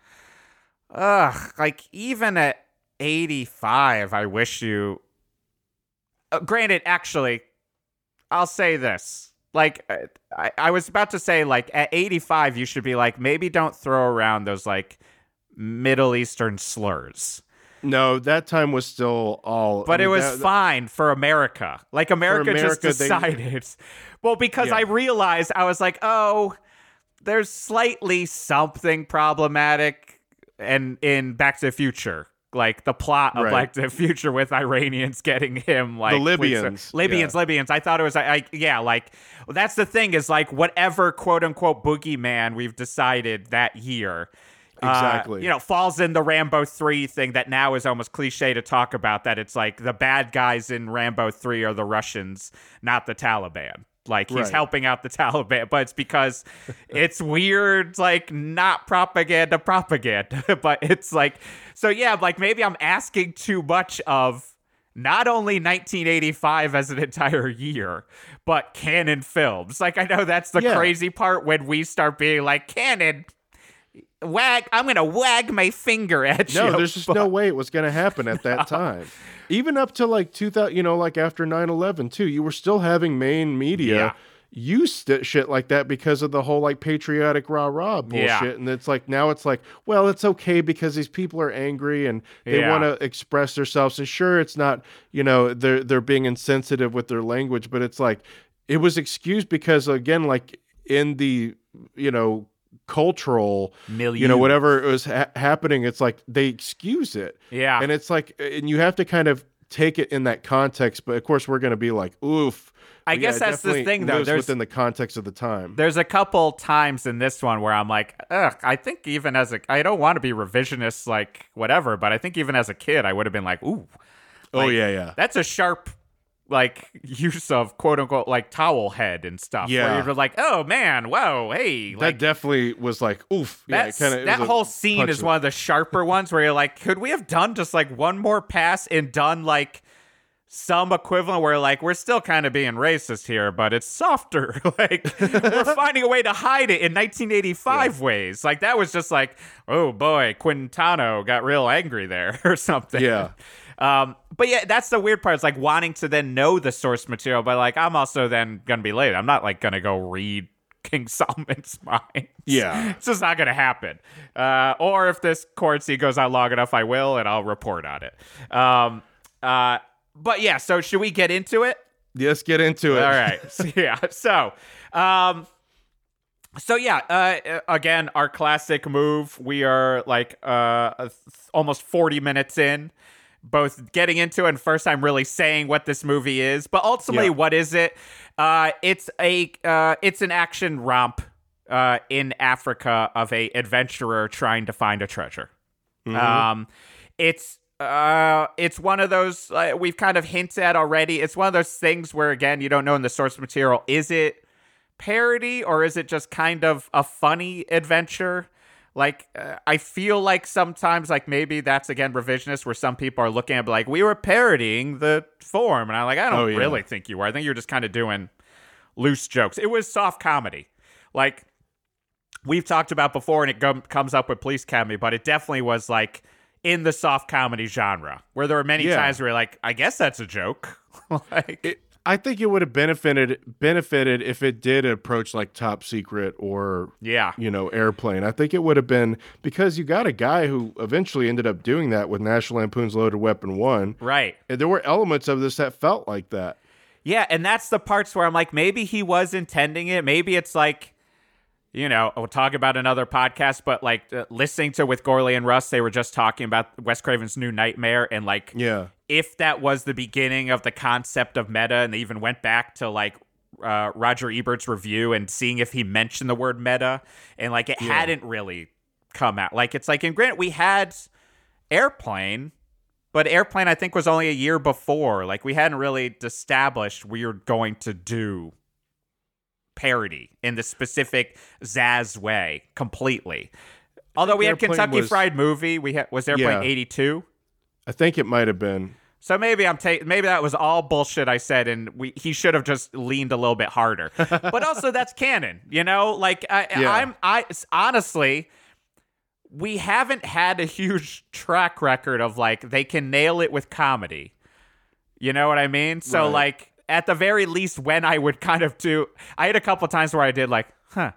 ugh, like even at eighty five, I wish you uh, granted, actually, I'll say this. Like, uh, I, I was about to say, like, at 85, you should be like, maybe don't throw around those, like, Middle Eastern slurs. No, that time was still all. But I it was that- fine for America. Like, America, just America, they- decided. well, because Yeah. I realized, I was like, oh, there's slightly something problematic and in Back to the Future. Like the plot of Right. To the Future with Iranians getting him like The Libyans. Libyans, yeah. Libyans. I thought it was I yeah, like that's the thing is like whatever quote unquote boogeyman we've decided that year. uh, Exactly. you know, falls in the Rambo 3 thing that now is almost cliche to talk about that it's like the bad guys in Rambo 3 are the Russians, not the Taliban. Like he's Right. helping out the Taliban, but it's because it's weird, like not propaganda, propaganda. but it's like, so yeah, like maybe I'm asking too much of not only 1985 as an entire year, but Cannon films. Like I know that's the Yeah. crazy part when we start being like Cannon. Wag! I'm gonna wag my finger at you. No, there's just but- no way it was going to happen at that time. Even up to like 2000, you know, like after 9 11, too, you were still having main media Yeah. use st- shit like that because of the whole like patriotic rah rah bullshit. Yeah. And it's like now it's like, well, it's okay because these people are angry and they Yeah. want to express themselves. And sure, it's not, you know, they're, they're being insensitive with their language, but it's like, it was excused because, again, like in the, you know, cultural Milieu. you know whatever was ha- happening it's like they excuse it Yeah. and it's like and you have to kind of take it in that context but of course we're going to be like oof I But guess yeah, that's the thing, though. There's- within the context of the time There's a couple times in this one where I'm like, ugh, I think even as a, I don't want to be revisionist, like whatever, but I think even as a kid, I would have been like, ooh, oh yeah yeah that's a sharp, like, use of quote unquote, like towel head and stuff. Yeah. Where you're like, oh man, whoa, hey. that Like, definitely was like oof yeah, kinda- that whole scene is one of the sharper ones where you're like, could we have done just like one more pass and done like some equivalent where like we're still kind of being racist here, but it's softer. like we're finding a way to hide it in 1985 ways. Like that was just like, oh boy, Quintano got real angry there or something. Yeah. Um, but yeah, that's the weird part. It's like wanting to then know the source material, but like I'm also then gonna be late. I'm not like gonna go read King Solomon's mind. Yeah. it's just not gonna happen. Uh, or if this court scene goes on long enough, I will, and I'll report on it. Um, uh, but yeah, so should we get into it? let's get into it All right. So, yeah. So, um, so yeah. Uh, again, our classic move. We are like uh th- almost forty minutes in, both getting into and first time really saying what this movie is. But ultimately, Yeah. what is it? Uh, it's a uh, it's an action romp uh in Africa of a adventurer trying to find a treasure. Um, it's uh, it's one of those uh, we've kind of hinted at already. It's one of those things where again you don't know in the source material is it parody or is it just kind of a funny adventure? Like uh, I feel like sometimes like maybe that's again revisionist where some people are looking at like we were parodying the form and I'm like I don't Oh, yeah. really think you were. I think you're just kind of doing loose jokes. It was soft comedy. Like we've talked about before, and it comes up with Police Academy, but it definitely was like in the soft comedy genre, where there were many Yeah. times where you're like, I guess that's a joke. like, It, I think it would have benefited benefited if it did approach like Top Secret or yeah, you know Airplane. I think it would have been because you got a guy who eventually ended up doing that with National Lampoon's Loaded Weapon One. right. And there were elements of this that felt like that. Yeah, and that's the parts where I'm like, maybe he was intending it. Maybe it's like, you know, we'll talk about another podcast, but like uh, listening to with Gorley and Russ, they were just talking about Wes Craven's new Nightmare and like Yeah. if that was the beginning of the concept of meta, and they even went back to like uh, Roger Ebert's review and seeing if he mentioned the word meta, and like it hadn't really come out. Like it's like, and granted, we had Airplane, but Airplane I think was only a year before. Like we hadn't really established we were going to do parody in the specific Zaz way completely. Although we had Kentucky was- Fried Movie, we had was Airplane Yeah. eighty two. I think it might have been. So maybe I'm taking maybe that was all bullshit I said, and we he should have just leaned a little bit harder. but also that's Cannon, you know. Like I, Yeah. I'm I honestly, we haven't had a huge track record of like they can nail it with comedy, You know what I mean? So Right. like at the very least when I would kind of do I had a couple times where I did like, huh.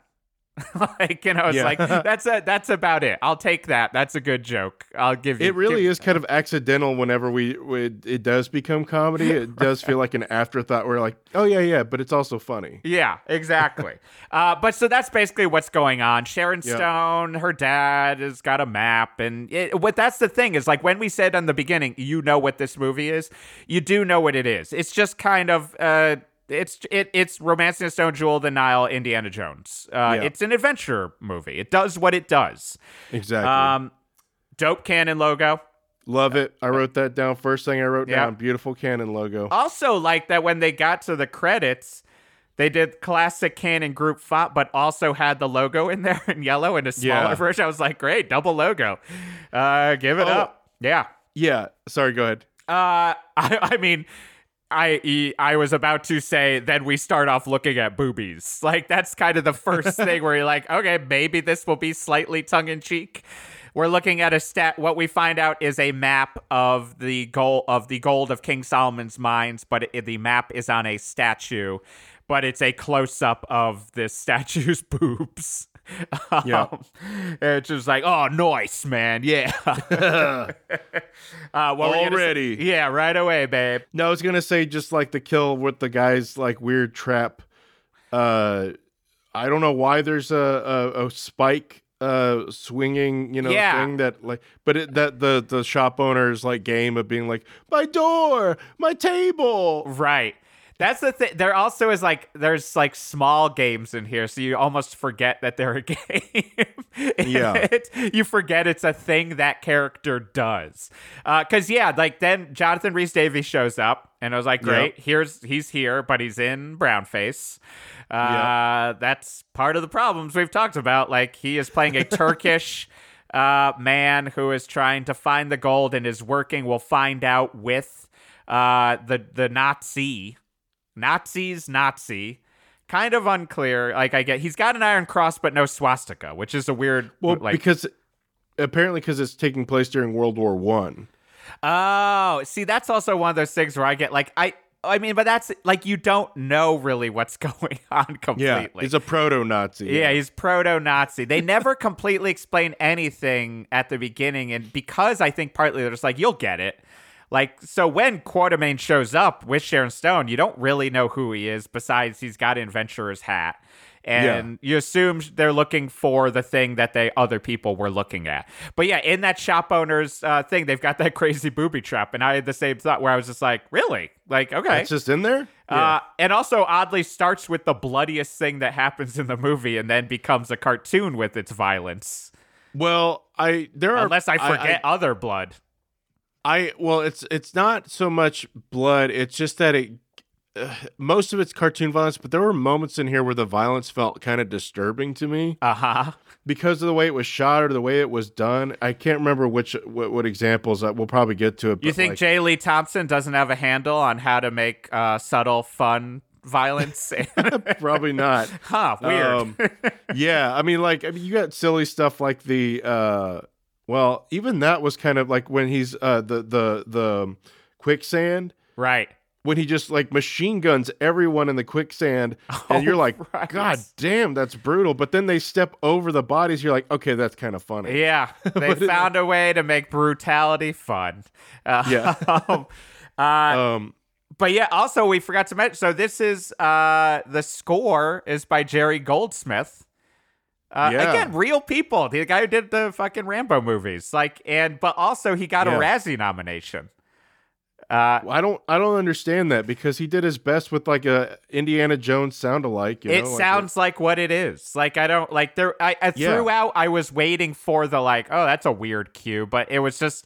like, you know, it's Yeah. like that's a that's about it. I'll take that. That's a good joke. I'll give you It really give- is kind of accidental whenever we, we it does become comedy. It does feel like an afterthought. We're like, oh yeah, yeah, but it's also funny. Yeah, exactly. uh, but so that's basically what's going on. Sharon Yeah. Stone, her dad has got a map, and it, what that's the thing is like when we said in the beginning, you know what this movie is. You do know what it is. It's just kind of. Uh, it's it, it's Romancing the Stone, Jewel the Nile, Indiana Jones. Uh, Yeah. It's an adventure movie. It does what it does. Exactly. Um, dope Cannon logo. Love it. I wrote that down. First thing I wrote down. Beautiful Cannon logo. Also, like that when they got to the credits, they did classic Cannon group font, but also had the logo in there in yellow in a smaller Yeah. version. I was like, great, double logo. Uh, give it Oh. up. Yeah. Yeah. Sorry. Go ahead. Uh, I, I mean, I I was about to say then we start off looking at boobies. Like that's kind of the first thing where you're like, okay, maybe this will be slightly tongue in cheek. We're looking at a stat. What we find out is a map of the gold of the gold of King Solomon's mines, but it, the map is on a statue, but it's a close up of this statue's boobs. Yeah. Um, it's just like, oh, nice, man. Yeah. uh, what were say? Already. Yeah, right away, babe. No, I was gonna say just like the kill with the guy's like weird trap. Uh, I don't know why there's a a, a spike uh swinging you know Yeah. thing that like but it that the the shop owner's like game of being like my door my table Right. That's the thing. There also is like there's like small games in here, so you almost forget that they're a game. Yeah. It- you forget it's a thing that character does. Because yeah, like then Jonathan Rhys Davies shows up, and I was like, great, here's he's here, but he's in brownface. Uh, Yeah. That's part of the problems we've talked about. Like he is playing a Turkish. Uh, man who is trying to find the gold and is working. We'll find out with uh, the the Nazi, Nazis Nazi. Kind of unclear. Like I get, he's got an iron cross, but no swastika, which is a weird. well like, because apparently because it's taking place during World War One oh, see, that's also one of those things where I get like I. I mean, but that's like you don't know really what's going on completely. yeah he's a proto Nazi Yeah, he's proto Nazi. They never completely explain anything at the beginning, and because I think partly they're just like, you'll get it. Like, so when Quatermain shows up with Sharon Stone, you don't really know who he is, besides he's got an adventurer's hat. And you assume they're looking for the thing that they other people were looking at. But yeah, in that shop owner's uh, thing, they've got that crazy booby trap, and I had the same thought where I was just like, really, like, okay, it's just in there uh, and also oddly starts with the bloodiest thing that happens in the movie and then becomes a cartoon with its violence. well I there are Unless I forget other blood. I well, it's it's not so much blood. It's just that it uh, most of it's cartoon violence, but there were moments in here where the violence felt kind of disturbing to me Uh huh. because of the way it was shot or the way it was done. I can't remember which what, what examples. Uh, we'll probably get to it. You think like, J. Lee Thompson doesn't have a handle on how to make uh, subtle, fun violence? probably not. huh, weird. Um, yeah, I mean, like, I mean, you got silly stuff like the, uh, well, even that was kind of like when he's uh, the the the quicksand. right. when he just like machine guns everyone in the quicksand and you're like right. god damn that's brutal but then they step over the bodies you're like okay that's kind of funny Yeah, they found a way to make brutality fun. Uh, Yeah. um, uh, um But yeah, also we forgot to mention. So this is uh the score is by Jerry Goldsmith. Uh, Yeah. Again, real people. The guy who did the fucking Rambo movies. Like, and but also he got a Razzie nomination. Uh, i don't i don't understand that because he did his best with like a indiana jones sound alike it know, like, sounds like what it is. Like I don't like there. I, I Yeah. throughout I was waiting for the like. Oh, that's a weird cue, but it was just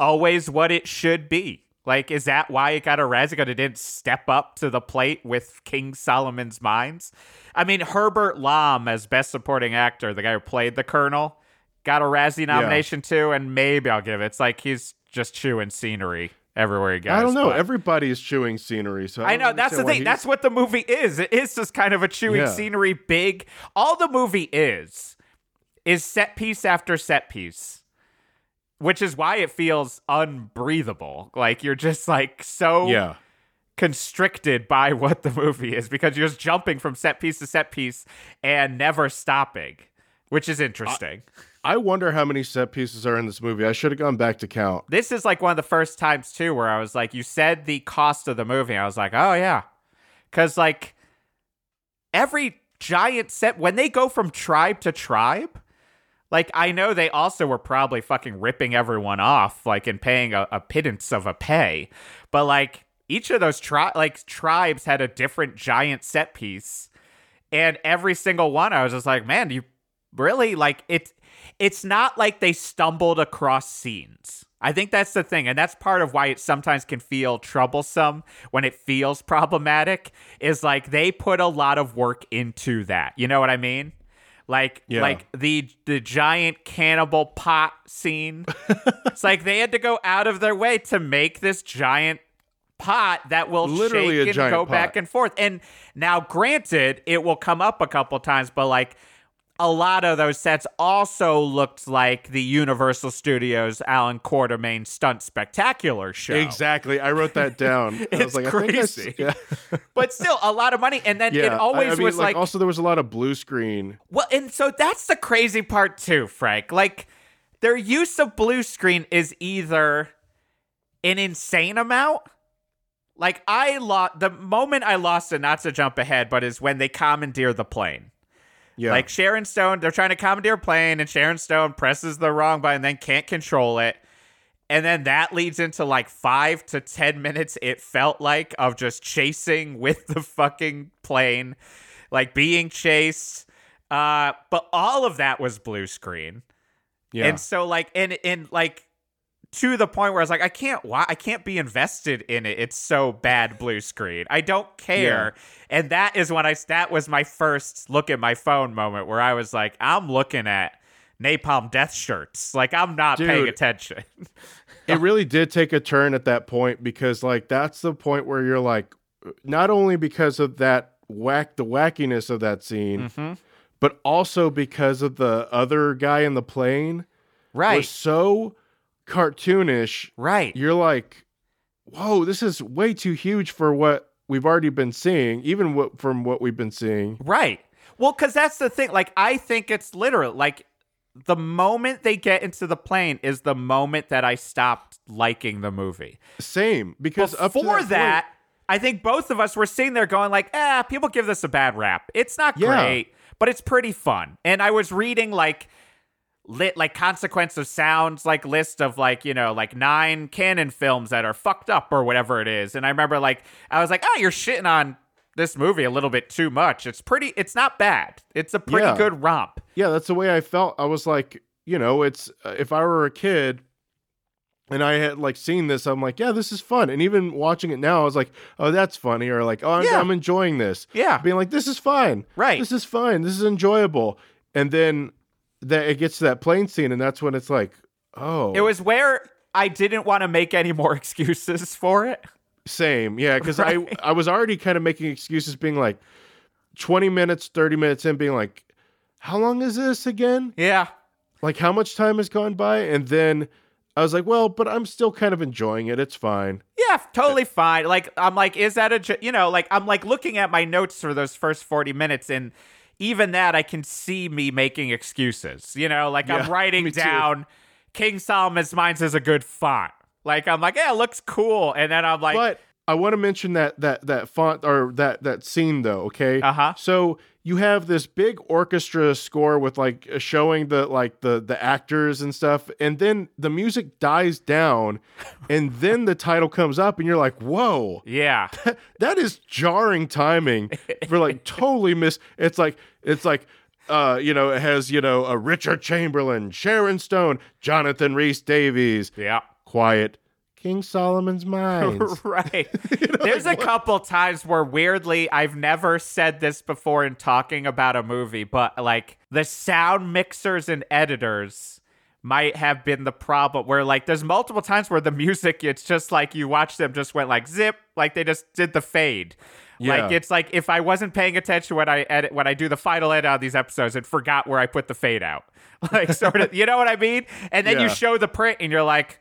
always what it should be. Like, is that why it got a Razzie? Because it didn't step up to the plate with King Solomon's Mines. I mean, Herbert Lom as best supporting actor, the guy who played the Colonel, got a Razzie nomination too, and maybe I'll give it. It's like he's just chewing scenery everywhere he goes. i don't know but- everybody is chewing scenery so I don't know that's the thing. he's- That's what the movie is. It is just kind of a chewing Yeah. scenery. Big. All the movie is is set piece after set piece, which is why it feels unbreathable. Like you're just like so Yeah. constricted by what the movie is because you're just jumping from set piece to set piece and never stopping, which is interesting. I wonder how many set pieces are in this movie. I should have gone back to count. this is like one of the first times too where I was like, you said the cost of the movie. I was like, oh yeah, because like every giant set when they go from tribe to tribe. Like I know they also were probably fucking ripping everyone off, like and paying a, a pittance of a pay, but like each of those tri- like tribes had a different giant set piece, and every single one I was just like, man, you really like it. It's not like they stumbled across scenes. I think that's the thing, and that's part of why it sometimes can feel troublesome when it feels problematic. Is like they put a lot of work into that. You know what I mean? Like Yeah. like the the giant cannibal pot scene. it's like they had to go out of their way to make this giant pot that will Literally shake and go back and forth. And now, granted, it will come up a couple times, but like a lot of those sets also looked like the Universal Studios Allan Quatermain stunt spectacular show. Exactly. I wrote that down. I It's was like, I think I crazy. yeah. But still, a lot of money. And then yeah. it always I, I mean, was like, also there was a lot of blue screen. well, and so that's the crazy part too, Frank. Like their use of blue screen is either an insane amount. Like I lost the moment I lost it, not to jump ahead, but is when they commandeer the plane. Yeah. Like Sharon Stone, they're trying to commandeer a plane, and Sharon Stone presses the wrong button, and then can't control it. And then that leads into like five to 10 minutes, it felt like, of just chasing with the fucking plane, like being chased. Uh, but all of that was blue screen. yeah. And so, like, and, and like, to the point where I was like, I can't, why I can't be invested in it. It's so bad blue screen. I don't care. And that is when I that was my first look at my phone moment where I was like, I'm looking at napalm death shirts. Like I'm not paying attention. it really did take a turn at that point because like that's the point where you're like not only because of that whack the wackiness of that scene Mhm. but also because of the other guy in the plane was Right. so cartoonish Right. you're like whoa this is way too huge for what we've already been seeing even what, from what we've been seeing Right. Well, because that's the thing. Like, I think it's literal. Like, the moment they get into the plane is the moment that I stopped liking the movie. same because Before that, that, point- I think both of us were sitting there going like, "Ah, people give this a bad rap. It's not Yeah. great, but it's pretty fun." And I was reading like lit like consequence of sounds like list of like you know like nine Cannon films that are fucked up or whatever it is. And i remember like i was like oh you're shitting on this movie a little bit too much. It's pretty it's not bad. It's a pretty Yeah. good romp. Yeah that's the way i felt. I was like you know it's uh, if i were a kid and i had like seen this i'm like yeah this is fun. And even watching it now i was like oh that's funny or like oh i'm, Yeah. I'm enjoying this. Yeah. Being like this is fine. Right. This is fine. This is enjoyable. And then that it gets to that plane scene and that's when it's like oh. It was where i didn't want to make any more excuses for it. Same yeah because Right. i i was already kind of making excuses being like 20 minutes 30 minutes in being like how long is this again? Yeah. Like how much time has gone by? And then i was like well but i'm still kind of enjoying it it's fine. Yeah, totally fine. Like I'm like, is that a you know like I'm like looking at my notes for those first forty minutes, and even that I can see me making excuses. You know, like I'm writing me too. down King Solomon's Mines is a good font. Like I'm like, yeah, it looks cool, and then I'm like, but i want to mention that that that font or that that scene though okay? Uh huh, so you have this big orchestra score with like showing the like the the actors and stuff and then the music dies down and then the title comes up and you're like whoa. Yeah, that is jarring timing for like totally miss it's like it's like uh you know it has you know a richard chamberlain sharon stone jonathan rhys davies. Yeah. quiet king solomon's mines. Right. There's a couple times where weirdly I've never said this before in talking about a movie, but like the sound mixers and editors might have been the problem where like there's multiple times where the music it's just like you watch them just went like zip like they just did the fade. Yeah. like it's like if i wasn't paying attention when i edit when i do the final edit on these episodes it forgot where i put the fade out. Like sort of you know what i mean? And then you show the print and you're like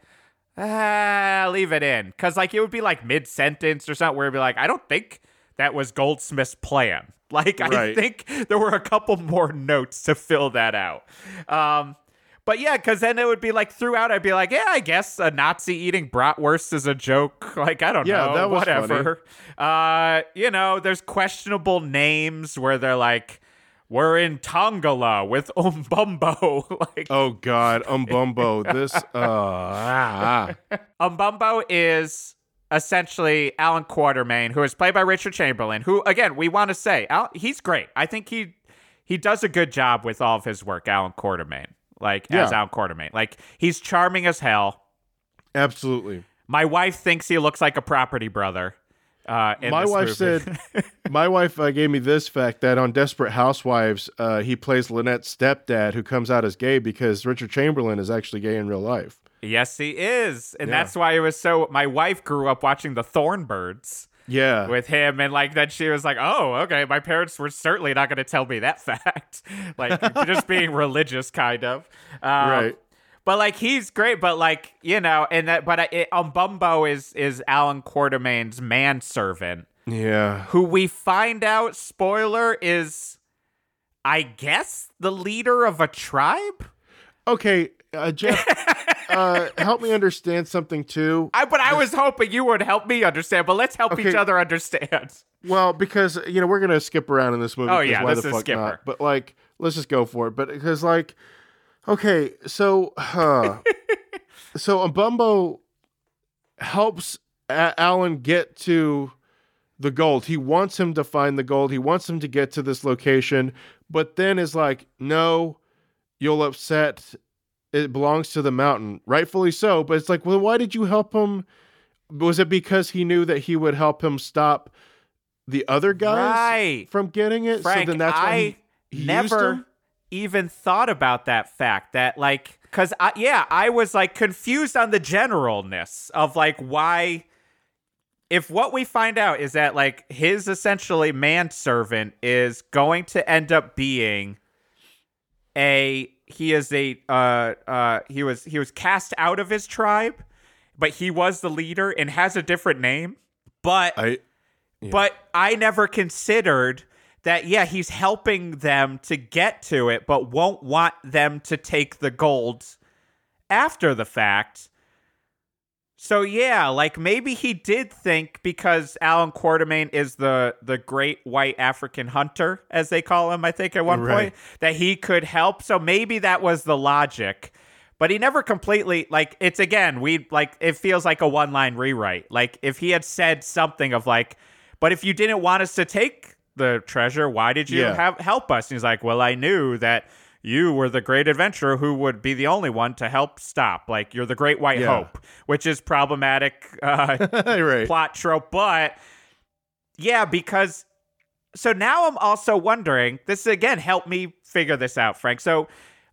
ah leave it in. Because like it would be like mid-sentence or something where it'd be like i don't think that was goldsmith's plan. Like i think there were a couple more notes to fill that out. Um but yeah, because then it would be like throughout, I'd be like, yeah, I guess a Nazi eating bratwurst is a joke. Like, I don't Yeah, know, that was whatever. Uh, you know, there's questionable names where they're like, we're in Tongala with Umbumbo. like, Oh God, Umbumbo. This. Uh, ah, ah. Umbumbo is essentially Allan Quatermain, who is played by Richard Chamberlain. Who, again, we want to say, Al- he's great. I think he he does a good job with all of his work, Allan Quatermain. Like as Allan Quatermain, like he's charming as hell. Absolutely. My wife thinks he looks like a property brother. Uh, My wife said, my wife uh, gave me this fact that on Desperate Housewives, uh, he plays Lynette's stepdad who comes out as gay because Richard Chamberlain is actually gay in real life. yes, he is, and Yeah. that's why it was so. My wife grew up watching the Thorn Birds Yeah. with him, and like then she was like, "Oh, okay." My parents were certainly not going to tell me that fact, like just being religious, kind of. Um, Right. But like he's great, but like you know, and that, but it, um, Bumbo is is Allan Quatermain's manservant. yeah. who we find out spoiler is i guess the leader of a tribe Okay, uh, Geoff, uh, help me understand something too. I, but i was hoping you would help me understand but let's help each other understand Well, because you know we're gonna skip around in this movie. Oh, yeah, why this the is fuck skipper. not? But like, let's just go for it. But because like, okay, so huh, so Bumbo helps A- Allan get to the gold. He wants him to find the gold. He wants him to get to this location, but then is like, no, you'll upset. It belongs to the mountain, rightfully so. But it's like, well, why did you help him? Was it because he knew that he would help him stop the other guys right from getting it? frank so then that's why i he, never? Even thought about that fact that like because I, yeah i was like confused on the generalness of like why if what we find out is that like his essentially manservant is going to end up being a he is a uh uh he was he was cast out of his tribe but he was the leader and has a different name but I but I never considered that, yeah, he's helping them to get to it, but won't want them to take the gold after the fact. So yeah, like maybe he did think because Allan Quatermain is the the great white African hunter, as they call him, I think at one Right. point, that he could help. So maybe that was the logic. But he never completely like it's again, we like it feels like a one line rewrite. Like if he had said something of like, but if you didn't want us to take the treasure, why did you Yeah. have help us? And he's like, Well, I knew that you were the great adventurer who would be the only one to help stop. Like you're the great white Yeah. hope, which is problematic uh, right. plot trope. But yeah, because so now I'm also wondering. This again help me figure this out, Frank. So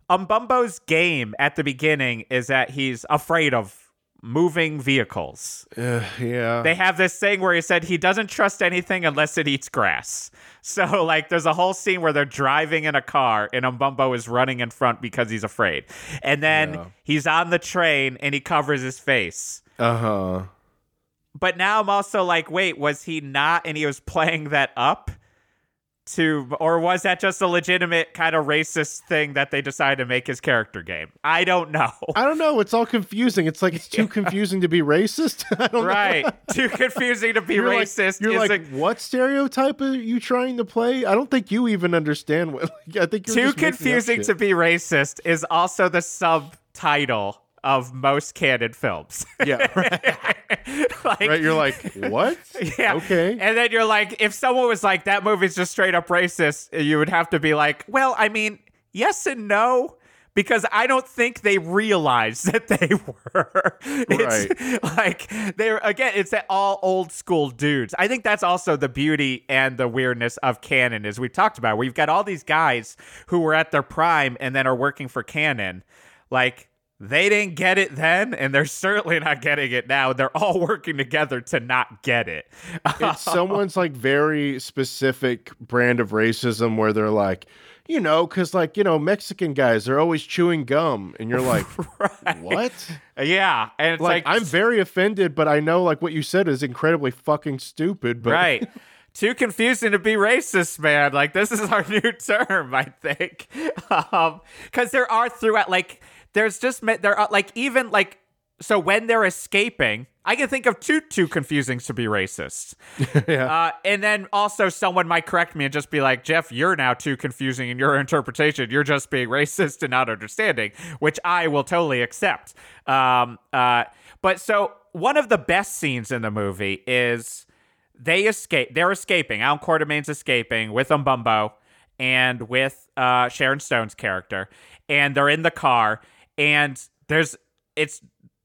Umbumbo's game at the beginning is that he's afraid of moving vehicles. Uh, yeah. They have this thing where he said he doesn't trust anything unless it eats grass. So like there's a whole scene where they're driving in a car and Umbumbo is running in front because he's afraid. And then Yeah. he's on the train and he covers his face. uh huh. But now I'm also like, wait, was he not and he was playing that up? To or was that just a legitimate kind of racist thing that they decided to make his character game? I don't know. I don't know. It's all confusing. It's like it's too confusing to be racist. I don't know. right. Too confusing to be You're like- racist. you're is like, a- what stereotype are you trying to play? I don't think you even understand what. Like, I think you're too just making up confusing to be racist is also the subtitle of most Cannon films. Yeah, right. like, right. You're like, what? yeah. Okay. And then you're like, if someone was like, that movie's just straight up racist, you would have to be like, well, I mean, yes and no. Because I don't think they realized that they were. It's like they're again, it's that all old school dudes. I think that's also the beauty and the weirdness of Cannon, as we've talked about. We've got all these guys who were at their prime and then are working for Cannon. Like they didn't get it then, and they're certainly not getting it now. They're all working together to not get it. It's someone's like very specific brand of racism where they're like, you know, because like, you know, Mexican guys, they're always chewing gum. And you're like, what? yeah. And it's Like, like, I'm very offended, but I know like what you said is incredibly fucking stupid. But right. Too confusing to be racist, man. Like this is our new term, I think. Um, because there are throughout, like, there's just there are like even like so when they're escaping, I can think of two too confusing to be racist. yeah. Uh, and then also someone might correct me and just be like, Geoff, you're now too confusing in your interpretation. You're just being racist and not understanding, which I will totally accept. Um, uh, but so one of the best scenes in the movie is they escape. They're escaping. Allan Quatermain's escaping with Umbumbo and with uh, Sharon Stone's character, and they're in the car. And there's it's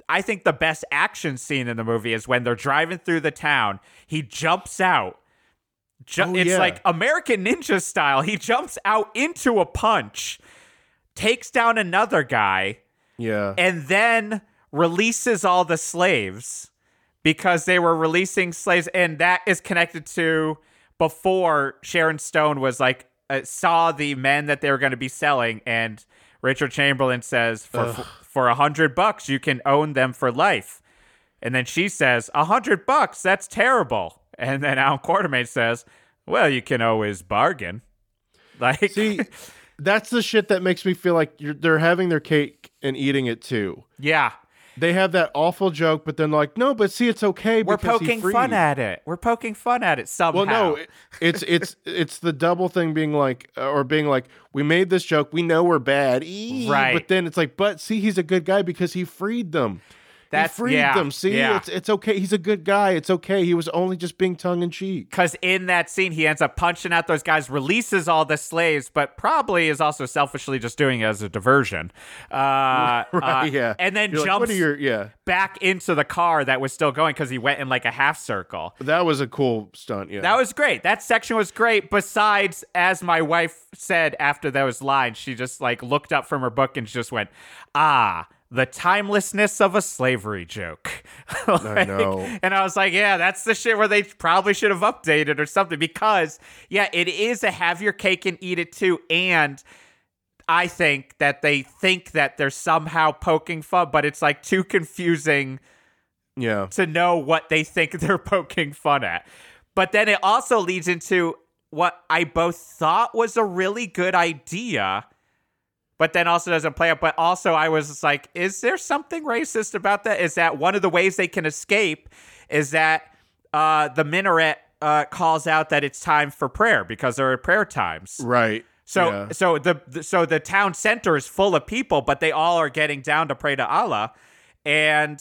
I think the best action scene in the movie is when they're driving through the town. He jumps out. Ju- Oh, it's yeah. like American Ninja style. He jumps out into a punch, takes down another guy, yeah. and then releases all the slaves because they were releasing slaves and that is connected to before Sharon Stone was like uh, saw the men that they were going to be selling and Richard Chamberlain says for for a hundred bucks you can own them for life. And then she says a hundred bucks? That's terrible. And then Allan Quatermain says well you can always bargain. Like See, that's the shit that makes me feel like you're, they're having their cake and eating it too. yeah They have that awful joke, but then like, no, but see, it's okay. we're because poking fun at it we're poking fun at it somehow Well, no, it- it's it's it's the double thing being like, uh, or being like, we made this joke, we know we're bad. Right. But then it's like, but see, he's a good guy because he freed them. That's- he freed yeah, them. See, yeah. it's it's okay. He's a good guy. It's okay. He was only just being tongue in cheek. because in that scene he ends up punching out those guys, releases all the slaves, but probably is also selfishly just doing it as a diversion. Uh, Right? uh, yeah. and then You're jumps are your yeah? back into the car that was still going because he went in like a half circle. That was a cool stunt. Yeah. That was great. That section was great. Besides, as my wife said after those lines, she just like looked up from her book and just went, "Ah, the timelessness of a slavery joke." Like, know. And I was like, "Yeah, that's the shit where they probably should have updated or something." Because yeah, it is a have your cake and eat it too, and. I think that they think that they're somehow poking fun, but it's like too confusing yeah. to know what they think they're poking fun at. But then it also leads into what I both thought was a really good idea, but then also doesn't play up. But also, I was like, is there something racist about that? Is that one of the ways they can escape? Is that uh, the minaret uh, calls out that it's time for prayer because there are prayer times. Right. So Yeah. so the, the so the town center is full of people, but they all are getting down to pray to Allah, and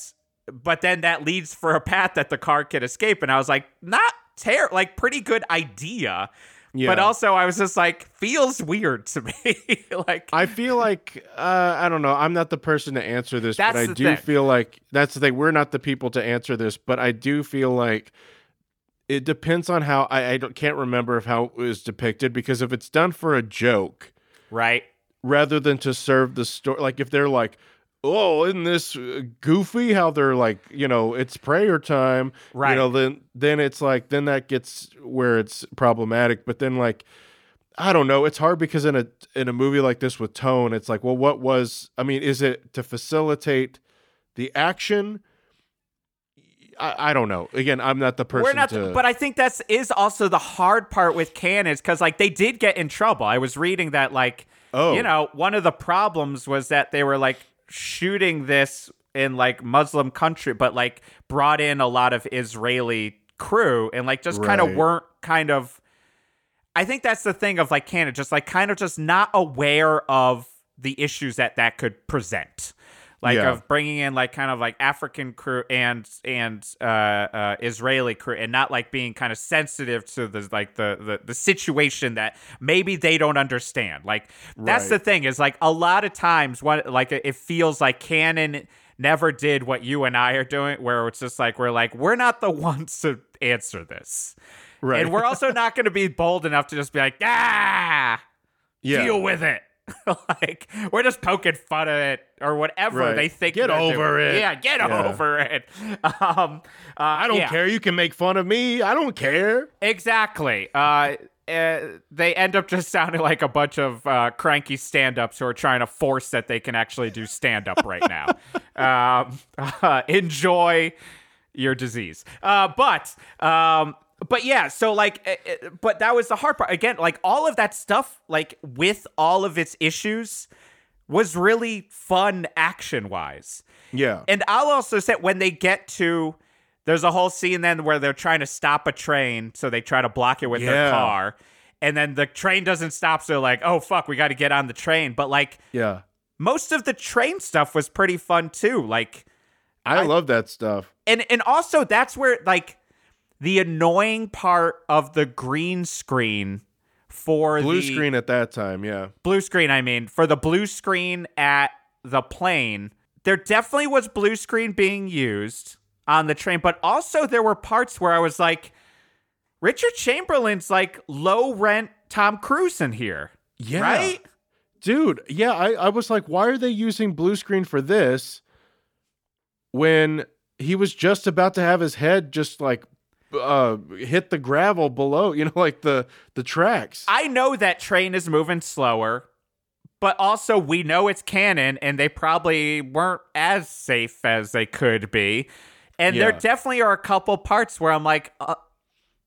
but then that leads for a path that the car can escape. And I was like, not ter like pretty good idea, Yeah. but also I was just like, feels weird to me. like I feel like uh, I don't know. I'm not the person to answer this, but I do thing. feel like that's the thing. We're not the people to answer this, but I do feel like it depends on how I, I don't, can't remember if how it was depicted because if it's done for a joke right, rather than to serve the story, like if they're like. Oh, isn't this uh, goofy? How they're like, you know, it's prayer time, Right. You know, then then it's like then that gets where it's problematic. But then like, I don't know. It's hard because in a in a movie like this with tone, it's like, well, what was? I mean, is it to facilitate the action? I, I don't know. Again, I'm not the person we're not. to. but I think that's is also the hard part with Cannons because like they did get in trouble. I was reading that like Oh. you know one of the problems was that they were like shooting this in like Muslim country, but like brought in a lot of Israeli crew and like just kind of weren't kind of. I think that's the thing of like Canada, just like kind of just not aware of the issues that that could present. Like Yeah. of bringing in like kind of like African crew and and uh, uh, Israeli crew, and not like being kind of sensitive to the like the, the the situation that maybe they don't understand. Like that's Right. the thing is like a lot of times what like it feels like Cannon never did what you and I are doing, where it's just like we're like we're not the ones to answer this, right. and we're also not going to be bold enough to just be like ah yeah. deal with it. like we're just poking fun of it or whatever Right. they think. Get over doing. it. Yeah, get Yeah. over it. Um, uh, I don't yeah. care. You can make fun of me. I don't care. Exactly. Uh, uh, they end up just sounding like a bunch of uh, cranky stand-ups who are trying to force that they can actually do stand-up right now. um, uh, enjoy your disease. Uh, but um, but yeah, so like, uh, uh, but that was the hard part. Again, like all of that stuff, like with all of its issues, was really fun action-wise. Yeah. And I'll also say when they get to there's a whole scene then where they're trying to stop a train, so they try to block it with their car. And then the train doesn't stop, so they're like, oh fuck, we gotta get on the train. But like yeah. most of the train stuff was pretty fun too. Like I, love that stuff. and and also that's where like the annoying part of the green screen for the Blue the screen at that time. Yeah. blue screen i mean for the blue screen at the plane there definitely was blue screen being used on the train but also there were parts where i was like richard chamberlain's like low rent tom cruise in here Yeah. right Dude, yeah, I, I was like, why are they using blue screen for this when he was just about to have his head just like uh hit the gravel below, you know, like the the tracks. i know that train is moving slower but also we know it's Cannon and they probably weren't as safe as they could be and there definitely are a couple parts where i'm like uh,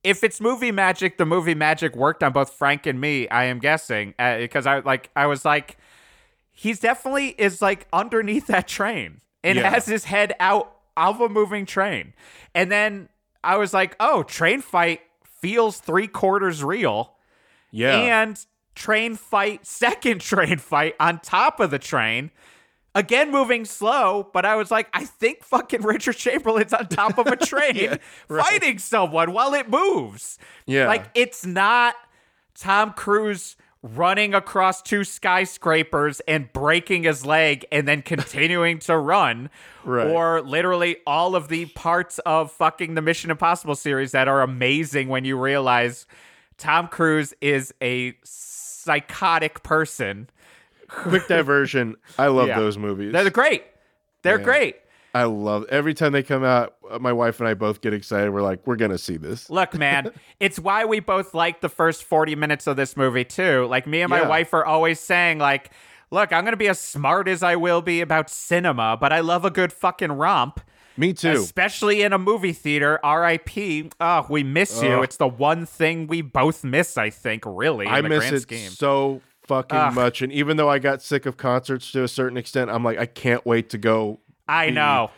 if it's movie magic the movie magic worked on both frank and me i am guessing uh, because i like i was like he's definitely is like underneath that train and Yeah. has his head out of a moving train and then i was like oh train fight feels three quarters real yeah. and train fight, second train fight on top of the train. Again, moving slow, but I was like, I think fucking Richard Chamberlain's on top of a train fighting someone while it moves. Yeah. Like, it's not Tom Cruise running across two skyscrapers and breaking his leg and then continuing to run. Right. Or literally all of the parts of fucking the Mission Impossible series that are amazing when you realize Tom Cruise is a psychotic person. Quick diversion. I love Yeah. those movies. They're great. They're Yeah. great. I love every time they come out, uh, my wife and I both get excited. We're like, we're gonna see this. Look, man, it's why we both like the first 40 minutes of this movie, too. Like, me and my Yeah. wife are always saying, like, look, I'm going to be as smart as I will be about cinema, but I love a good fucking romp. Me too. Especially in a movie theater. RIP. Oh, we miss you. Ugh. It's the one thing we both miss, I think, really. In I miss grand it scheme. so fucking Ugh. much. And even though I got sick of concerts to a certain extent, I'm like, I can't wait to go I know.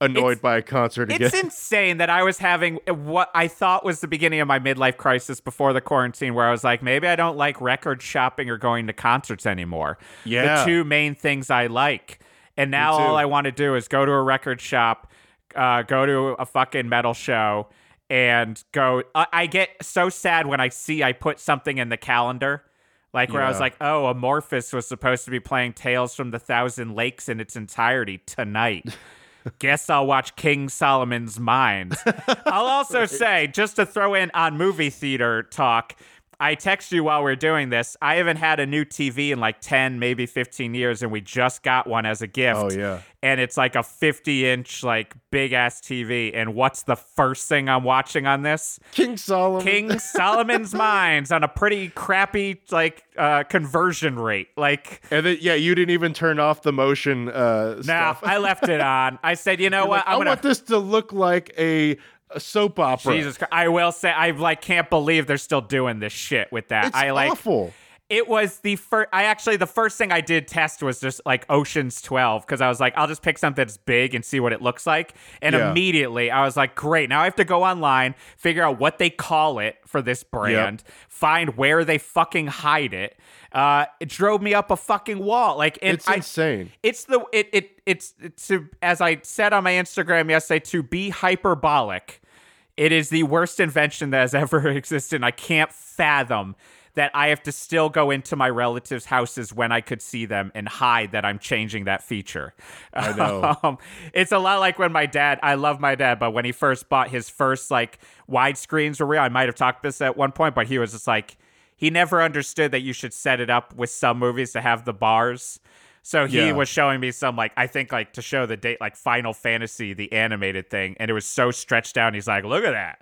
annoyed It's- by a concert again. It's insane that I was having what I thought was the beginning of my midlife crisis before the quarantine, where I was like, maybe I don't like record shopping or going to concerts anymore. Yeah. The two main things I like. And now all I want to do is go to a record shop, uh, go to a fucking metal show, and go. I, I get so sad when I see I put something in the calendar. Like where I was like, oh, Amorphis was supposed to be playing Tales from the Thousand Lakes in its entirety tonight. Guess I'll watch King Solomon's Mines. I'll also say, just to throw in on movie theater talk, I text you while we're doing this. I haven't had a new TV in like 10, maybe 15 years, and we just got one as a gift. Oh, yeah. And it's like a 50 inch, like big ass TV. And what's the first thing I'm watching on this? King Solomon. King Solomon's Mines on a pretty crappy, like, uh, conversion rate. Like, And then, yeah, you didn't even turn off the motion uh, no, stuff. I left it on. I said, you know You're what? like, I gonna want this to look like a, a soap opera. Jesus Christ. I will say I like can't believe they're still doing this shit with that. It's I like awful. It was the first I actually the first thing I did test was just like Ocean's 12 because I was like I'll just pick something that's big and see what it looks like. And Yeah. immediately I was like great. Now I have to go online, figure out what they call it for this brand, find where they fucking hide it. Uh it drove me up a fucking wall. Like It's I, insane. it's the it it it's to as I said on my Instagram yesterday to be hyperbolic. It is the worst invention that has ever existed. I can't fathom that I have to still go into my relatives' houses when I could see them and hide that I'm changing that feature. I know. Um, it's a lot like when my dad, I love my dad, but when he first bought his first like widescreens were real, I might have talked this at one point, but he was just like, he never understood that you should set it up with some movies to have the bars. So he Yeah. was showing me some like I think like to show the date like Final Fantasy the animated thing, and it was so stretched out. and He's like, "Look at that."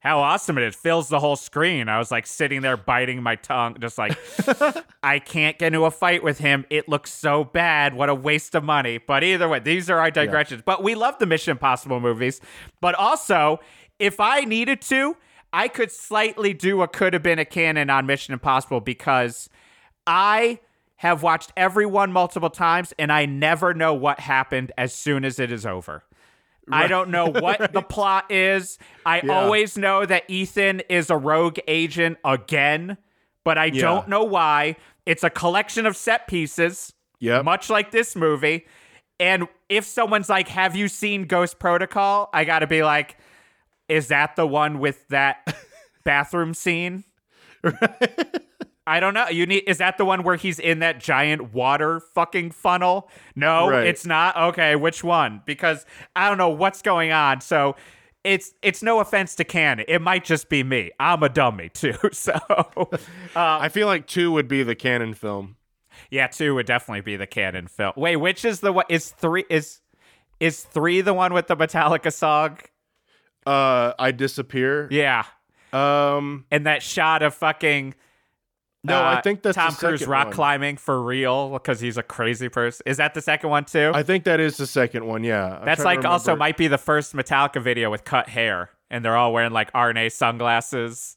How awesome it is. Fills the whole screen. I was like sitting there biting my tongue, just like, I can't get into a fight with him. It looks so bad. What a waste of money. But either way, these are our digressions. But we love the Mission Impossible movies. But also, if I needed to, I could slightly do a could have been a Cannon on Mission Impossible because I have watched every one multiple times and I never know what happened as soon as it is over. I don't know what the plot is. I Yeah. always know that Ethan is a rogue agent again, but I Yeah. don't know why. It's a collection of set pieces, Yep. much like this movie. And if someone's like, Have you seen Ghost Protocol? I got to be like, Is that the one with that bathroom scene? I don't know. You need is that the one where he's in that giant water fucking funnel? No, Right. it's not. Okay, which one? Because I don't know what's going on. So it's it's no offense to Cannon. It might just be me. I'm a dummy too. So I feel like two would be the Cannon film. yeah, two would definitely be the Cannon film. Wait, which is the one? Is three is is three the one with the Metallica song? Uh, I disappear. Yeah, Um, and that shot of fucking. No, uh, I think that's Tom Cruise rock one. climbing for real because he's a crazy person. Is that the second one too? I think that is the second one. Yeah, I'm That's like also might be the first Metallica video with cut hair, and they're all wearing like RNA sunglasses.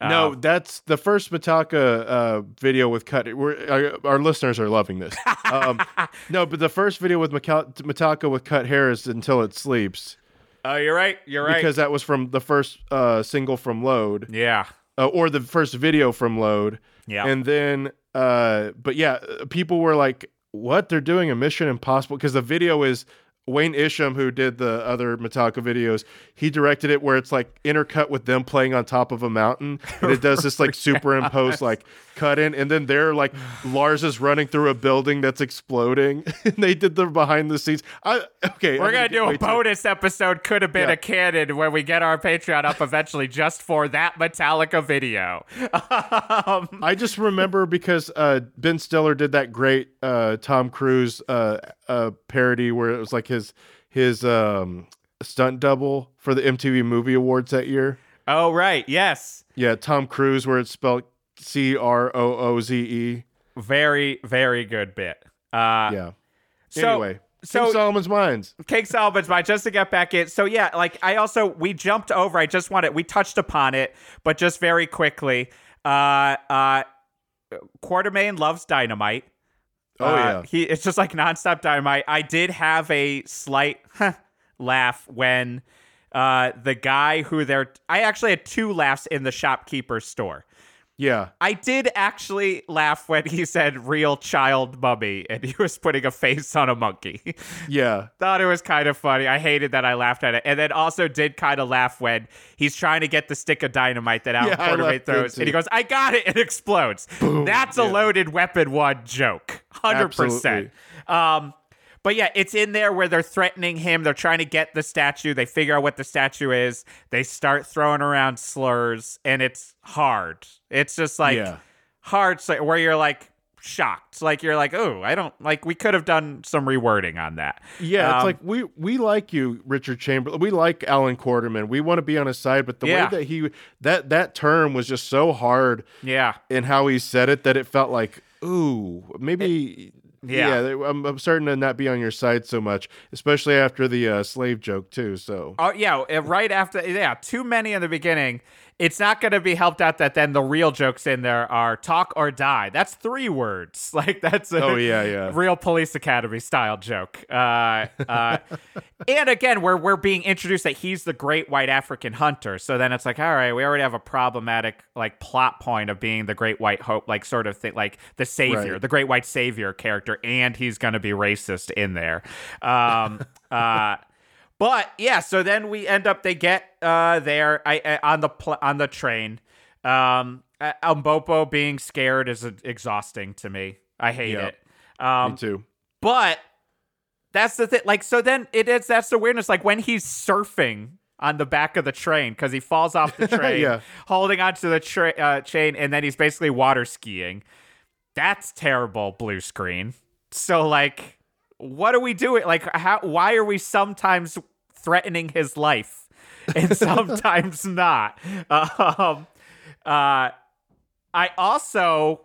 No, Uh, that's the first Metallica uh, video with cut. We're, our, our listeners are loving this. Um, no, but the first video with Metallica with cut hair is "Until It Sleeps" oh, you're right. You're right. because that was from the first uh, single from Load, yeah, uh, or the first video from Load. Yeah, And then, uh, but yeah, uh, people were like, "What? They're doing a Mission Impossible?" Because the video is Wayne Isham, who did the other Metallica videos. He directed it where it's like intercut with them playing on top of a mountain, and it does this like superimposed like cut in, and then they're like Lars is running through a building that's exploding, and they did the behind the scenes. I okay, We're gonna get do a too- bonus episode. Could have been Yeah. a Cannon when we get our Patreon up eventually, just for that Metallica video. um, I just remember because uh, Ben Stiller did that great uh, Tom Cruise uh, uh, parody where it was like his his um, stunt double for the MTV Movie Awards that year. oh right, yes, Yeah, Tom Cruise, where it's spelled C R O O Z E. very very good bit. Uh, Yeah. So, anyway, so King Solomon's Mines. Cake Solomon's Mine, just to get back in. So yeah, like I also we jumped over. I just wanted we touched upon it, but just very quickly. Uh, uh, Quatermain loves dynamite. Oh Uh, yeah, he it's just like nonstop dynamite. I did have a slight laugh when uh the guy who they're I actually had two laughs in the shopkeeper's store. Yeah. I did actually laugh when he said real child mummy and he was putting a face on a monkey. Yeah, Thought it was kind of funny. I hated that I laughed at it. And then also did kind of laugh when he's trying to get the stick of dynamite that Allan Yeah, Quatermain throws. And he goes, I got it. It explodes. Boom. That's a loaded weapon one joke. 100%. Um, but yeah, it's in there where they're threatening him. They're trying to get the statue. They figure out what the statue is. They start throwing around slurs, and it's hard. It's just like Yeah. hard, so- where you're like shocked. Like you're like, oh, I don't like. We could have done some rewording on that. yeah. It's Um, like we we like you, Richard Chamberlain. We like Allan Quatermain. We want to be on his side, but the Yeah. way that he that that term was just so hard Yeah, in how he said it that it felt like, ooh, maybe. Yeah. yeah, I'm, I'm starting to not be on your side so much, especially after the uh, slave joke too. So Oh yeah, uh, right after yeah, too many in the beginning. It's not going to be helped out that then the real jokes in there are talk or die. That's three words. Like that's a Oh, yeah, yeah. real Police Academy style joke. Uh, uh, and again, we're we're being introduced that he's the great white African hunter. So then it's like, all right, we already have a problematic like plot point of being the great white hope, like sort of thing, like the savior, Right. the great white savior character, and he's going to be racist in there. Um, uh, but yeah, so then we end up. They get uh there I, I on the pl- on the train. Um, uh, Umbopo being scared is uh, exhausting to me. I hate Yeah. it. Um, me too. but that's the thing. Like, so then it is. That's the weirdness. Like when he's surfing on the back of the train because he falls off the train, Yeah. holding onto the tra- uh, chain, and then he's basically water skiing. That's terrible blue screen. So like, what are we doing? Like, how? Why are we sometimes threatening his life and sometimes not? Um, uh, I also.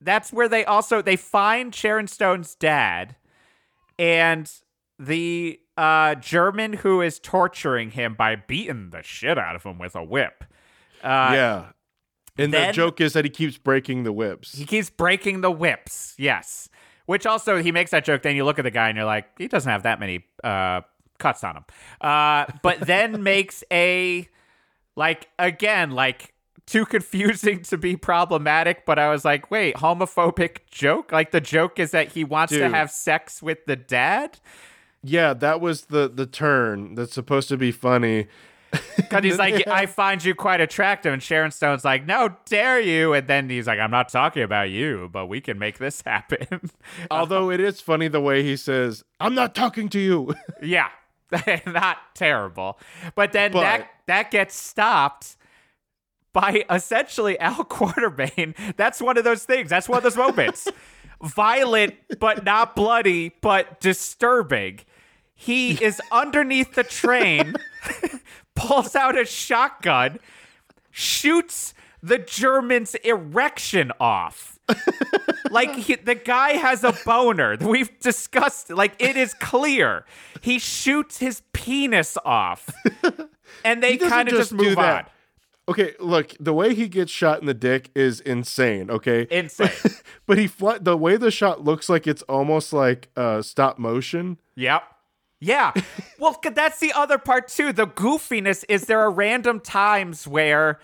That's where they also they find Sharon Stone's dad, and the uh, German who is torturing him by beating the shit out of him with a whip. Uh, yeah. And then- the joke is that he keeps breaking the whips. He keeps breaking the whips. Yes. Which also he makes that joke. Then you look at the guy and you're like, he doesn't have that many uh, cuts on him. Uh, but then makes a like again like too confusing to be problematic. But I was like, wait, homophobic joke? Like the joke is that he wants to have sex with the dad. yeah, that was the the turn that's supposed to be funny. Because he's like, I find you quite attractive. And Sharon Stone's like, no, dare you. And then he's like, I'm not talking about you, but we can make this happen. Although it is funny the way he says, "I'm not talking to you." Yeah, not terrible. But then But- that that gets stopped by essentially Al Quatermain. That's one of those things. That's one of those moments. Violent, but not bloody, but disturbing. He is underneath the train, pulls out a shotgun, shoots the German's erection off. like he, the guy has a boner. We've discussed. Like it is clear. He shoots his penis off, and they kind of just, just move that. on. okay, look, the way he gets shot in the dick is insane. Okay, Insane. but he fly- the way the shot looks like it's almost like uh, stop motion. Yep. Yeah. well, that's the other part too. The goofiness is there are random times where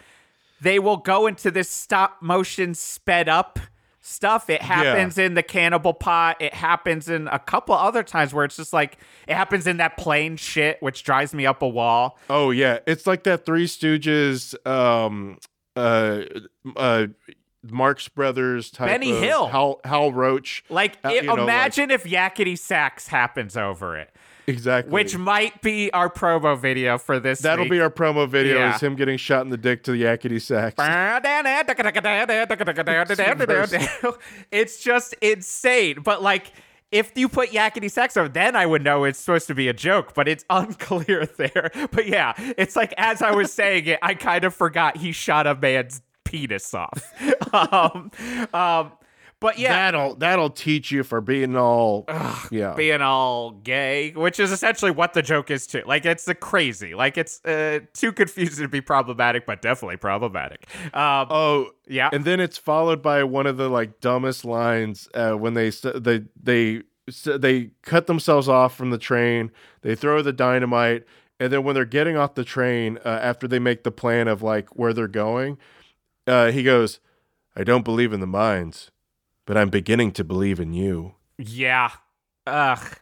they will go into this stop motion sped up stuff. It happens in the cannibal pot. It happens in a couple other times where it's just like it happens in that plane shit, which drives me up a wall. Oh yeah, it's like that Three Stooges, um, uh, uh, Marx Brothers type. Benny of Hill. Hal, Hal Roach. Like, Uh, it- you know, like- imagine if Yakety Sax happens over it, exactly. which might be our promo video for this. that'll week. be our promo video. Yeah. Is him getting shot in the dick to the yakety sax. it's just insane. But like, if you put yakety sax over, then I would know it's supposed to be a joke, but it's unclear there. But yeah, it's like as I was saying it, I kind of forgot he shot a man's penis off. um, um, but yeah, That'll that'll teach you for being all yeah. being all gay, which is essentially what the joke is too. Like it's the crazy, like it's uh, too confusing to be problematic, but definitely problematic. Um, Oh yeah, and then it's followed by one of the like dumbest lines uh, when they they they they cut themselves off from the train. They throw the dynamite, and then when they're getting off the train uh, after they make the plan of like where they're going, uh, he goes, "I don't believe in the mines, but I'm beginning to believe in you." Yeah. Ugh.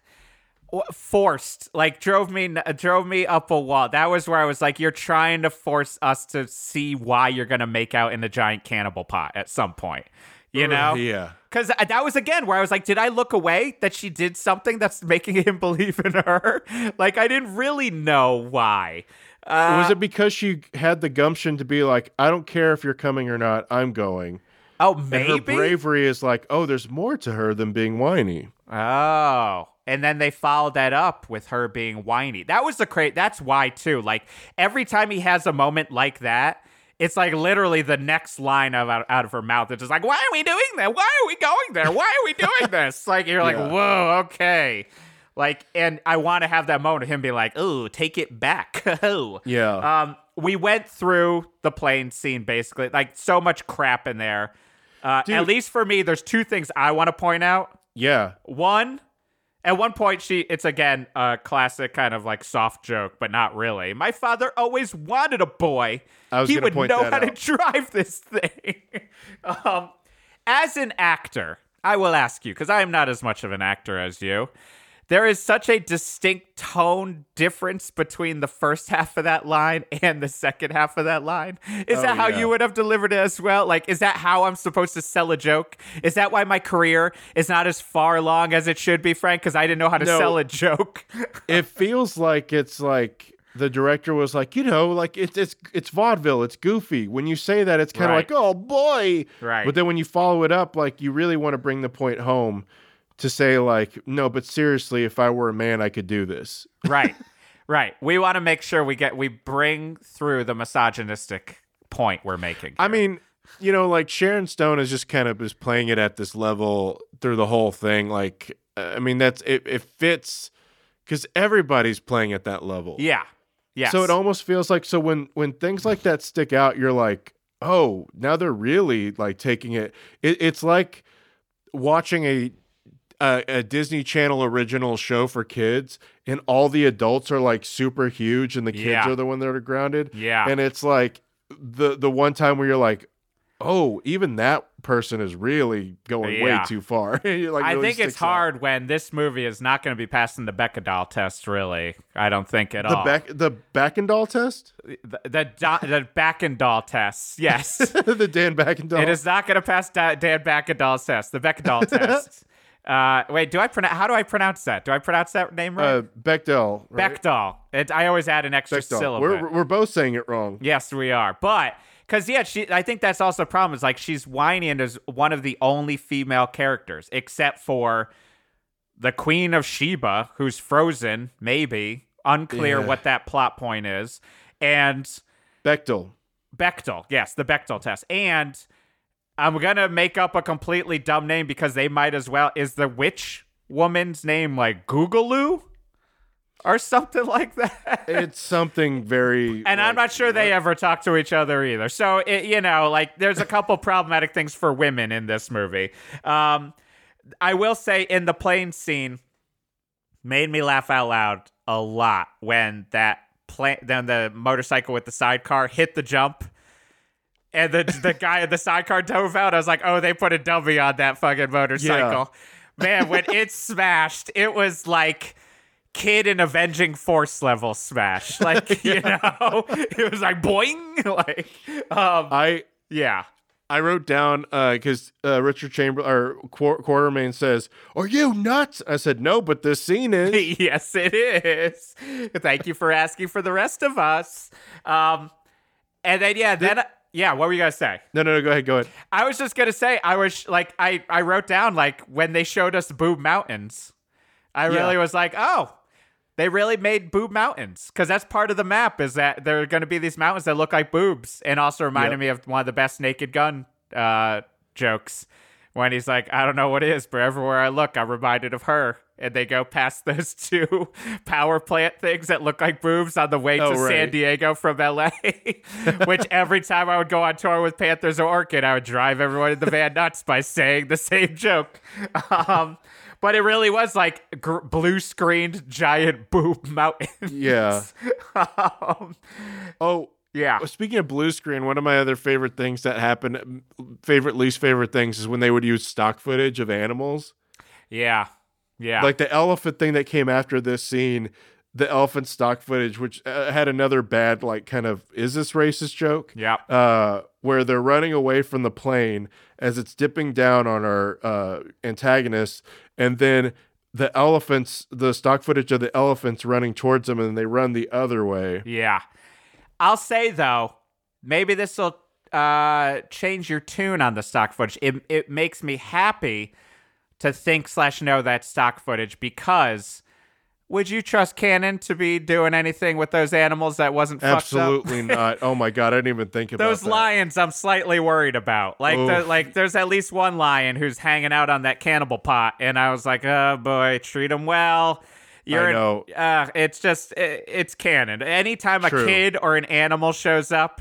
Forced, like drove me drove me up a wall. That was where I was like, "You're trying to force us to see why you're gonna make out in the giant cannibal pot at some point," you know? Yeah. Because that was again where I was like, "Did I look away that she did something that's making him believe in her?" Like I didn't really know why. Uh, Was it because she had the gumption to be like, "I don't care if you're coming or not, I'm going." Oh, maybe. And her bravery is like, "Oh, there's more to her than being whiny." Oh. And then they followed that up with her being whiny. That was the cra That's why too. Like every time he has a moment like that, it's like literally the next line of out, out of her mouth. It's just like, why are we doing that? Why are we going there? Why are we doing this? Like you're like, Yeah. whoa, okay. Like, and I want to have that moment of him being like, oh, take it back. Yeah. Um, we went through the plane scene basically, like so much crap in there. Uh, at least for me, there's two things I want to point out. yeah. One, at one point, she it's again a classic kind of like soft joke, but not really. My father always wanted a boy. I was he would know how to drive this thing. um, as an actor, I will ask you because I am not as much of an actor as you. There is such a distinct tone difference between the first half of that line and the second half of that line. Is Oh, that how yeah. you would have delivered it as well? Like, is that how I'm supposed to sell a joke? Is that why my career is not as far along as it should be, Frank? Because I didn't know how to No. sell a joke. it feels like it's like the director was like, you know, like it's it's it's vaudeville, it's goofy. When you say that, it's kind of Right. like, oh boy. Right. But then when you follow it up, like you really want to bring the point home to say, like, no, but seriously, if I were a man, I could do this. right. Right. We want to make sure we get we bring through the misogynistic point we're making. I mean, you know, like Sharon Stone is just kind of is playing it at this level through the whole thing. Like, uh, I mean, that's it. It fits because everybody's playing at that level. yeah. yeah. So it almost feels like so when when things like that stick out, you're like, oh, now they're really like taking it. it it's like watching a, a a Disney Channel original show for kids, and all the adults are like super huge, and the kids Yeah. are the one that are grounded. Yeah. and it's like the the one time where you're like, oh, even that person is really going way too far. You're like, I really think it's out. hard when this movie is not going to be passing the Bechdel test. Really, I don't think at The all. the Backendall test, the the, do- the tests. Yes, the Dan Backendall. it is not going to pass Da- Dan Beckendahl's test. The Bechdel test. Uh, wait, do I pronounce? How do I pronounce that? Do I pronounce that name right? uh, Bechdel. Right? Bechdel. It, I always add an extra Bechdel. syllable. We're, we're both saying it wrong. Yes, we are. But because yeah, she. I think that's also a problem. Is like she's whiny and is one of the only female characters, except for the Queen of Sheba, who's frozen. Maybe unclear Yeah. what that plot point is, and Bechtel. Bechtel. Yes, the Bechtel test. And I'm gonna make up a completely dumb name because they might as well. Is the witch woman's name like Googaloo? Or something like that. It's something very. And I'm not sure they ever talk to each other either. So, it, you know, like there's a couple problematic things for women in this movie. Um, I will say in the plane scene, made me laugh out loud a lot when that plane, then the motorcycle with the sidecar hit the jump. And the the guy in the sidecar dove out. I was like, oh, they put a dummy on that fucking motorcycle. Man, when it smashed, it was like kid in Avenging Force level smash. Like, you know, it was like boing. Like, um, I yeah. I wrote down because uh, Richard Chamber or Quar- Quatermain says, "Are you nuts?" I said, "No, but this scene is." yes, it is. Thank you for asking for the rest of us. Um, and then, yeah, then, yeah, what were you going to say? no, no, no. Go ahead. Go ahead. I was just gonna say, I was like, I I wrote down like when they showed us Boob Mountains, I Yeah. really was like, oh, they really made Boob Mountains because that's part of the map is that there are gonna be these mountains that look like boobs, and also reminded Yep. me of one of the best Naked Gun uh, jokes when he's like, I don't know what it is, but everywhere I look, I'm reminded of her. And they go past those two power plant things that look like boobs on the way Oh, to San. Diego from LA. Which every time I would go on tour with Panthers or Orchid, I would drive everyone in the van nuts by saying the same joke. Um, but it really was like gr- blue screened giant boob mountains. Yeah. um, Oh, yeah. speaking of blue screen, one of my other favorite things that happened, favorite least favorite things, is when they would use stock footage of animals. Yeah. Yeah. Like the elephant thing that came after this scene, the elephant stock footage, which uh, had another bad, like, kind of is this racist joke? yeah. uh, where they're running away from the plane as it's dipping down on our uh, antagonist, and then the elephants, the stock footage of the elephants running towards them, and they run the other way. Yeah. I'll say though, maybe this will uh, change your tune on the stock footage. It it makes me happy to think slash know that stock footage because would you trust Cannon to be doing anything with those animals that wasn't fucked up? Absolutely not. Oh my god, I didn't even think about Those that. lions, I'm slightly worried about. Like, the, like, there's at least one lion who's hanging out on that cannibal pot, and I was like, oh boy, treat him well. You're I an- know. uh, it's just, it, it's Cannon. Anytime a kid or an animal shows up,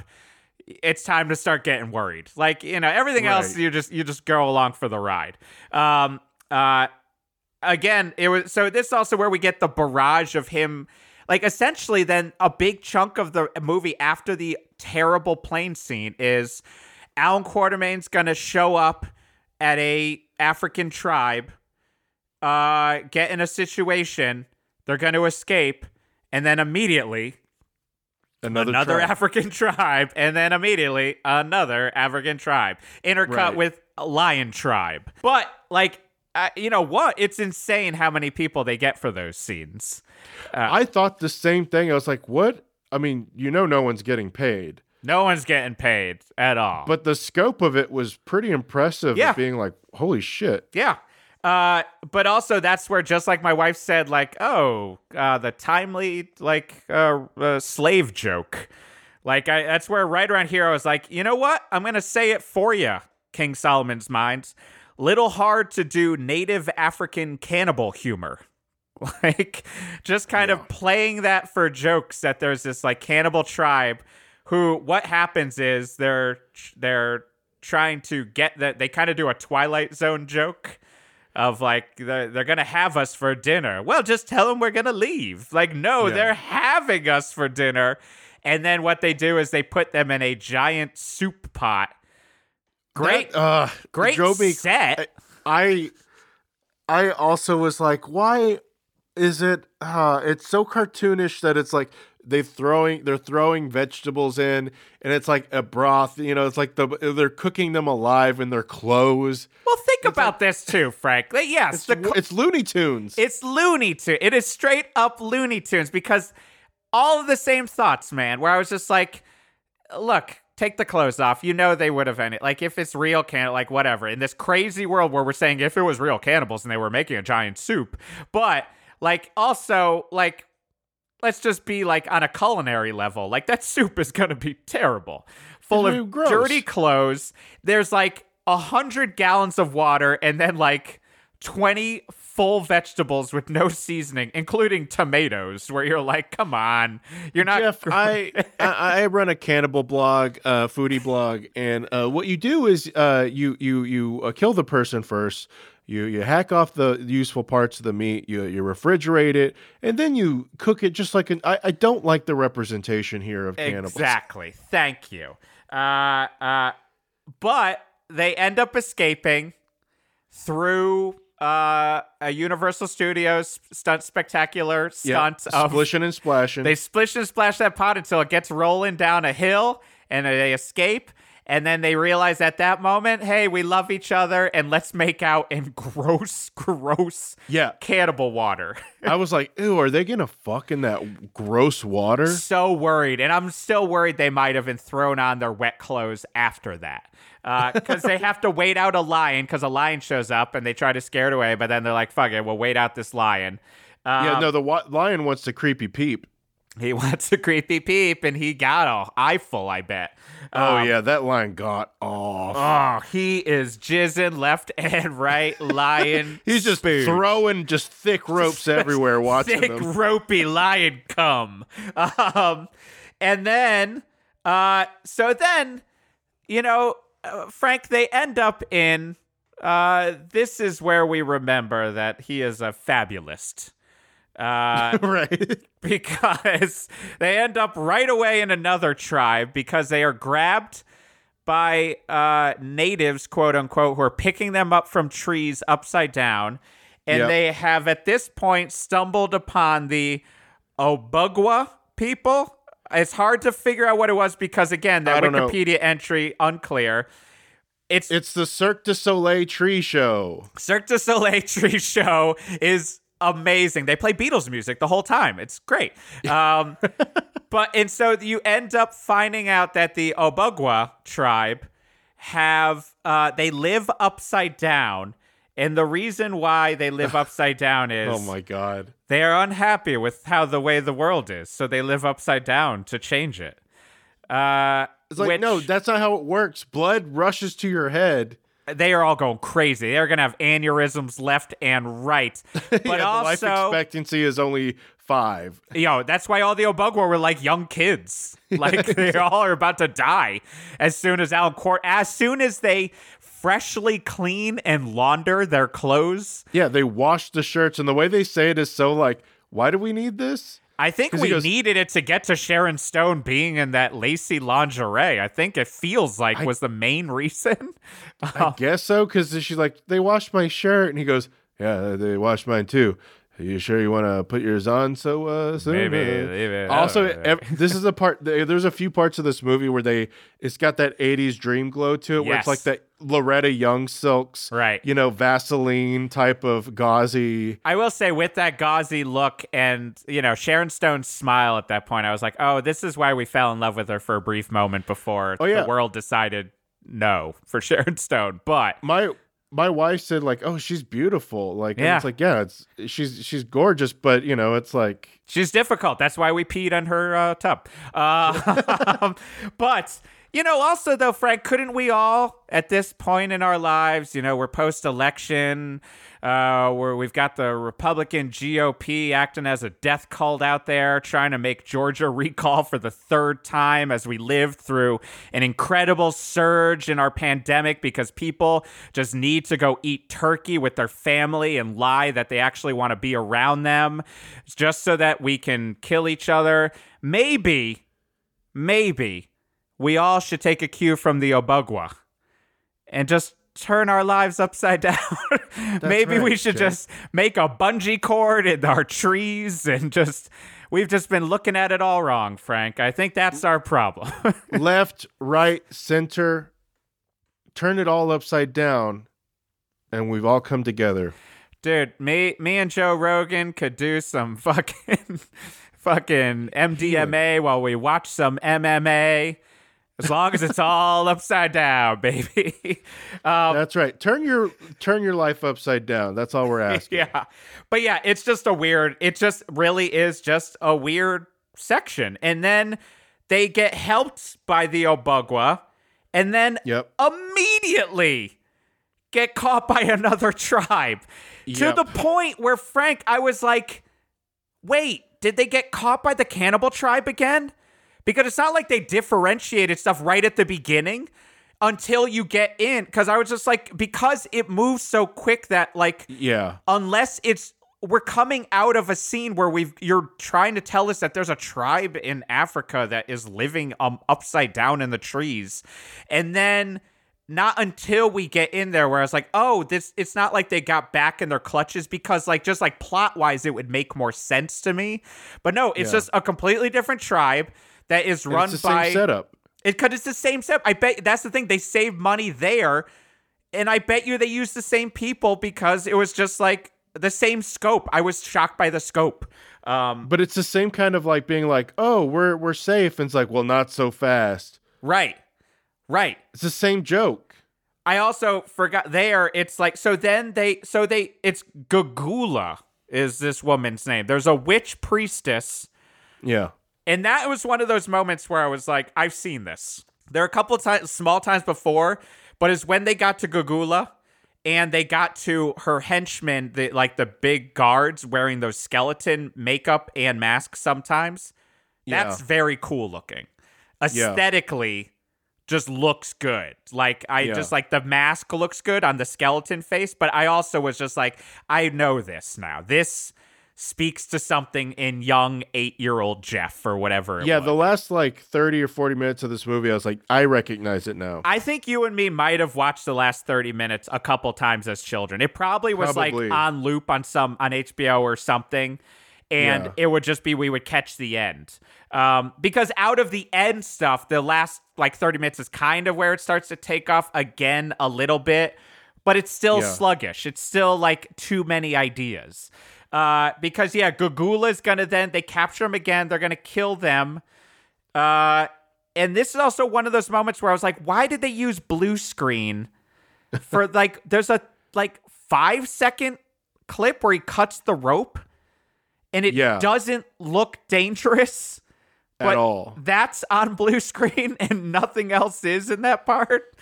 it's time to start getting worried. Like, you know, everything else, you just, you just go along for the ride. Um, uh, again, it was so this is also where we get the barrage of him like essentially then a big chunk of the movie after the terrible plane scene is Allan Quatermain's gonna show up at a African tribe, uh, get in a situation, they're gonna escape, and then immediately Another, another tribe. African tribe, and then immediately another African tribe, intercut Right. with a lion tribe. But like uh, you know what? It's insane how many people they get for those scenes. I thought the same thing. I was like, what? I mean, you know, no one's getting paid, No one's getting paid at all. but the scope of it was pretty impressive. Yeah. Being like, holy shit. Yeah. Uh, but also that's where just like my wife said, like, oh, uh, the timely like uh, uh, slave joke. Like I, that's where right around here I was like, you know what? I'm gonna say it for you, King Solomon's Mines. Little hard to do native African cannibal humor. Like just kind of playing that for jokes that there's this like cannibal tribe who what happens is they're they're trying to get that they kind of do a Twilight Zone joke of like they're, they're gonna have us for dinner. Well, just tell them we're gonna leave. Like, no, Yeah. they're having us for dinner. And then what they do is they put them in a giant soup pot. Great, That, uh, great drove me set. I I also was like, why is it uh it's so cartoonish that it's like they throwing they're throwing vegetables in and it's like a broth, you know, it's like the they're cooking them alive in their clothes. well, think about this too, Frank. Yes, It's, the it's Looney Tunes. It's Looney Tunes. It is straight up Looney Tunes because all of the same thoughts, man. Where I was just like, look, take the clothes off. You know they would have ended. Like if it's real can, like whatever. In this crazy world where we're saying if it was real cannibals and they were making a giant soup, but like also like. Let's just be like on a culinary level. Like that soup is gonna be terrible, full It's of gross. dirty clothes. There's like a hundred gallons of water, and then like 20 full vegetables with no seasoning, including tomatoes, where you're like, come on, you're not. Jeff, I, I I run a cannibal blog, uh, foodie blog, and uh, what you do is uh, you you you uh, kill the person first. You you hack off the useful parts of the meat. You you refrigerate it, and then you cook it just like an. I, I don't like the representation here of cannibals. Exactly. Thank you. Uh, uh, but they end up escaping through uh, a Universal Studios stunt spectacular stunt of splishing and splashing. They splish and splash that pot until it gets rolling down a hill and they escape. And then they realize at that moment, hey, we love each other and let's make out in gross, gross yeah, cannibal water. I was like, ew, are they gonna fuck in that gross water? so worried. And I'm still worried they might have been thrown on their wet clothes after that. Because they have to wait out a lion because a lion shows up and they try to scare it away. But then they're like, fuck it, we'll wait out this lion. yeah, Um, no, the wa- lion wants the creepy peep. He wants a creepy peep and he got a eyeful, I bet. Oh Um, yeah, that lion got off. Oh, he is jizzing left and right, lion. He's just spooge. throwing just thick ropes everywhere, watching thick, them. ropey lion cum. Um, and then, uh, so then, you know, uh, Frank, they end up in. Uh, this is where we remember that he is a fabulist. Uh, right. because they end up right away in another tribe because they are grabbed by uh, natives, quote unquote, who are picking them up from trees upside down. And Yep. they have at this point stumbled upon the Obugwa people. It's hard to figure out what it was because, again, that don't know. Wikipedia entry unclear. It's, It's the Cirque du Soleil tree show. Cirque du Soleil tree show is amazing. They play Beatles music the whole time. It's great. Um, but and so you end up finding out that the Obugwa tribe have uh, they live upside down. And the reason why they live upside down is Oh my god. they are unhappy with how the way the world is, so they live upside down to change it. Uh, It's like which- no, that's not how it works. Blood rushes to your head. they are all going crazy. They're gonna have aneurysms left and right. But yeah, the life also, expectancy is only five. know, that's why all the Obugwa were like young kids. Like they all are about to die as soon as Allan Court, as soon as they freshly clean and launder their clothes. Yeah, they wash the shirts, and the way they say it is so like, why do we need this? I think we goes- needed it to get to Sharon Stone being in that lacy lingerie. I think it feels like was the main reason. I guess so, because she's like, they washed my shirt, and he goes, yeah, they washed mine too. Are you sure you want to put yours on so uh, soon? Maybe, Uh, maybe. Also, Oh, ev- this is a part. There's a few parts of this movie where they it's got that '80s dream glow to it, where it's like that Loretta Young silks, Right. You know, Vaseline type of gauzy. I will say, with that gauzy look and you know Sharon Stone's smile at that point, I was like, "Oh, this is why we fell in love with her for a brief moment before Oh, yeah. the world decided no for Sharon Stone." But My my wife said like, "Oh, she's beautiful." Like, and Yeah. it's like, yeah, it's she's she's gorgeous, but you know, it's like She's difficult. That's why we peed on her uh, tub. Uh, but you know, also though, Frank, couldn't we all at this point in our lives, you know, we're post-election, uh, where we've got the Republican GOP acting as a death cult out there, trying to make Georgia recall for the third time as we live through an incredible surge in our pandemic because people just need to go eat turkey with their family and lie that they actually want to be around them just so that we can kill each other. Maybe, maybe we all should take a cue from the Obugwa and just turn our lives upside down. maybe we should Jeff. just make a bungee cord in our trees and just. We've just been looking at it all wrong, Frank. I think that's our problem. left, right, center, turn it all upside down, and we've all come together. Dude, me me and Joe Rogan could do some fucking fucking MDMA while we watch some MMA. As long as it's all upside down, baby. Um, That's right. Turn your turn your life upside down. That's all we're asking. yeah. But yeah, it's just a weird, it just really is just a weird section. And then they get helped by the Obugwa and then Yep. immediately get caught by another tribe Yep. to the point where Frank, I was like, wait, did they get caught by the cannibal tribe again? Because it's not like they differentiated stuff right at the beginning until you get in. Because I was just like, because it moves so quick that, like, Yeah. unless it's we're coming out of a scene where we've you're trying to tell us that there's a tribe in Africa that is living um upside down in the trees and then not until we get in there where I was like, oh, this it's not like they got back in their clutches because like just like plot wise it would make more sense to me. But no, it's Yeah. just a completely different tribe that is And run it's the by same setup. it because it's the same set. I bet that's the thing. They save money there, and I bet you they use the same people because it was just like the same scope. I was shocked by the scope. Um, But it's the same kind of like being like, "Oh, we're we're safe." And it's like, "Well, not so fast." right, right. It's the same joke. I also forgot there. It's like so. Then they so they it's Gagula is this woman's name. There's a witch priestess Yeah. And that was one of those moments where I was like, I've seen this. There are a couple of times, small times before, but it's when they got to Gagula and they got to her henchmen, the, like the big guards wearing those skeleton makeup and masks sometimes. That's Yeah. very cool looking. Aesthetically, just looks good. Like I Yeah. just like the mask looks good on the skeleton face, but I also was just like, I know this now. This speaks to something in young eight year old Jeff or whatever. it Yeah, was. the last like 30 or 40 minutes of this movie, I was like, I recognize it now. I think you and me might have watched the last 30 minutes a couple times as children. It probably was Probably. like on loop on some on HBO or something. And Yeah. it would just be we would catch the end. Um, because out of the end stuff, the last like 30 minutes is kind of where it starts to take off again a little bit, but it's still Yeah. sluggish. It's still like too many ideas. Uh, because yeah, Gagula is gonna then they capture him again, they're gonna kill them. Uh, and this is also one of those moments where I was like, why did they use blue screen for like there's a like five second clip where he cuts the rope and it Yeah. doesn't look dangerous. At all. that's on blue screen and nothing else is in that part.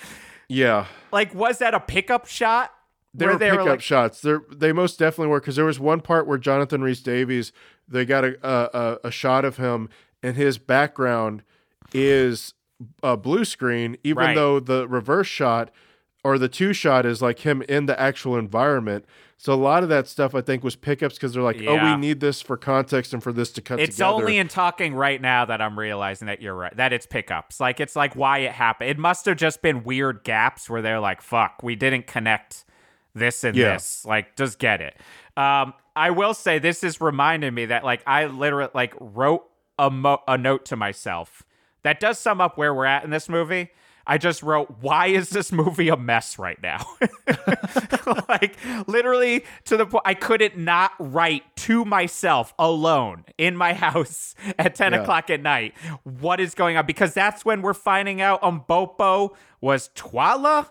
Yeah. Like, was that a pickup shot? They were pickup like, shots. They they most definitely were because there was one part where Jonathan Rhys Davies they got a, a a- shot of him and his background is a blue screen, even Right. though the reverse shot or the two shot is like him in the actual environment. So a lot of that stuff I think was pickups because they're like, oh, we need this for context and for this to cut It's together. only in talking right now that I'm realizing that you're right. That it's pickups. Like it's like why it happened. It must have just been weird gaps where they're like, "Fuck, we didn't connect this and Yeah. this. Like, just get it. Um, I will say this is reminding me that like I literally like wrote a mo- a note to myself that does sum up where we're at in this movie. I just wrote, "Why is this movie a mess right now?" like literally to the point I couldn't not write to myself alone in my house at ten Yeah. o'clock at night what is going on because that's when we're finding out Umbopo was Twala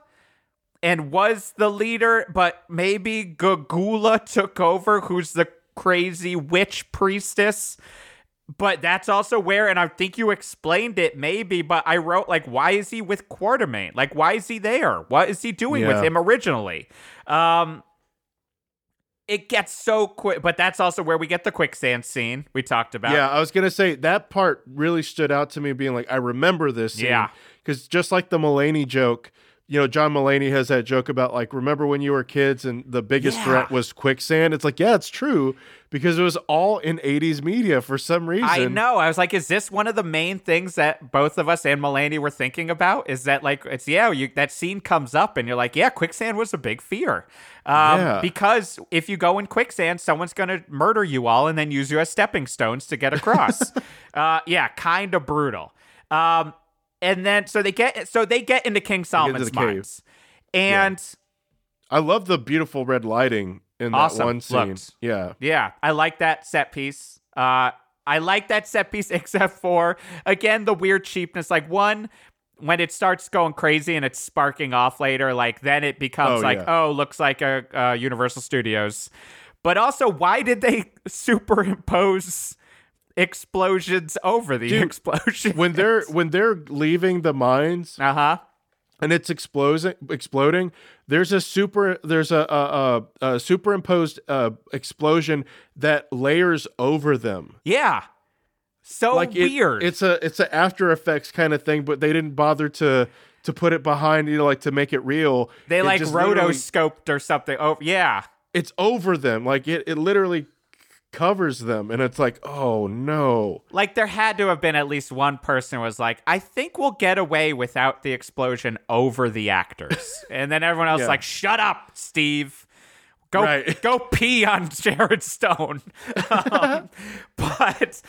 and was the leader, but maybe Gagula took over, who's the crazy witch priestess. But that's also where, and I think you explained it maybe, but I wrote, like, why is he with Quatermain? Like, why is he there? What is he doing with him originally? Um, it gets so quick, but that's also where we get the quicksand scene we talked about. Yeah, I was gonna say that part really stood out to me, being like, I remember this. Scene. Yeah. because just like the Mulaney joke, you know, John Mulaney has that joke about like, remember when you were kids and the biggest Yeah. threat was quicksand. It's like, yeah, it's true because it was all in '80s media for some reason. I know. I was like, is this one of the main things that both of us and Mulaney were thinking about? Is that like it's yeah, you that scene comes up and you're like, yeah, quicksand was a big fear. Um, Yeah. because if you go in quicksand, someone's gonna murder you all and then use you as stepping stones to get across. uh, yeah, kind of brutal. Um, and then so they get so they get into King Solomon's cave. mines. And I love the beautiful red lighting in that one scene. looks. Yeah, Yeah, I like that set piece. Uh, I like that set piece, except for again the weird cheapness. Like one, when it starts going crazy and it's sparking off later, like then it becomes Oh, like, yeah. oh, looks like a, uh Universal Studios. But also, why did they superimpose explosions over the Dude, explosion? when they're when they're leaving the mines uh huh, and it's exploding exploding there's a super there's a a, a, a superimposed uh, explosion that layers over them yeah, so like it- weird. it's a it's a after effects kind of thing but they didn't bother to to put it behind you know like to make it real they It like rotoscoped or something. Oh yeah, it's over them like it it literally covers them and it's like oh no. Like there had to have been at least one person was like i think we'll get away without the explosion over the actors. And then everyone else Yeah. like shut up steve. Go Right. go pee on jared stone. Um, but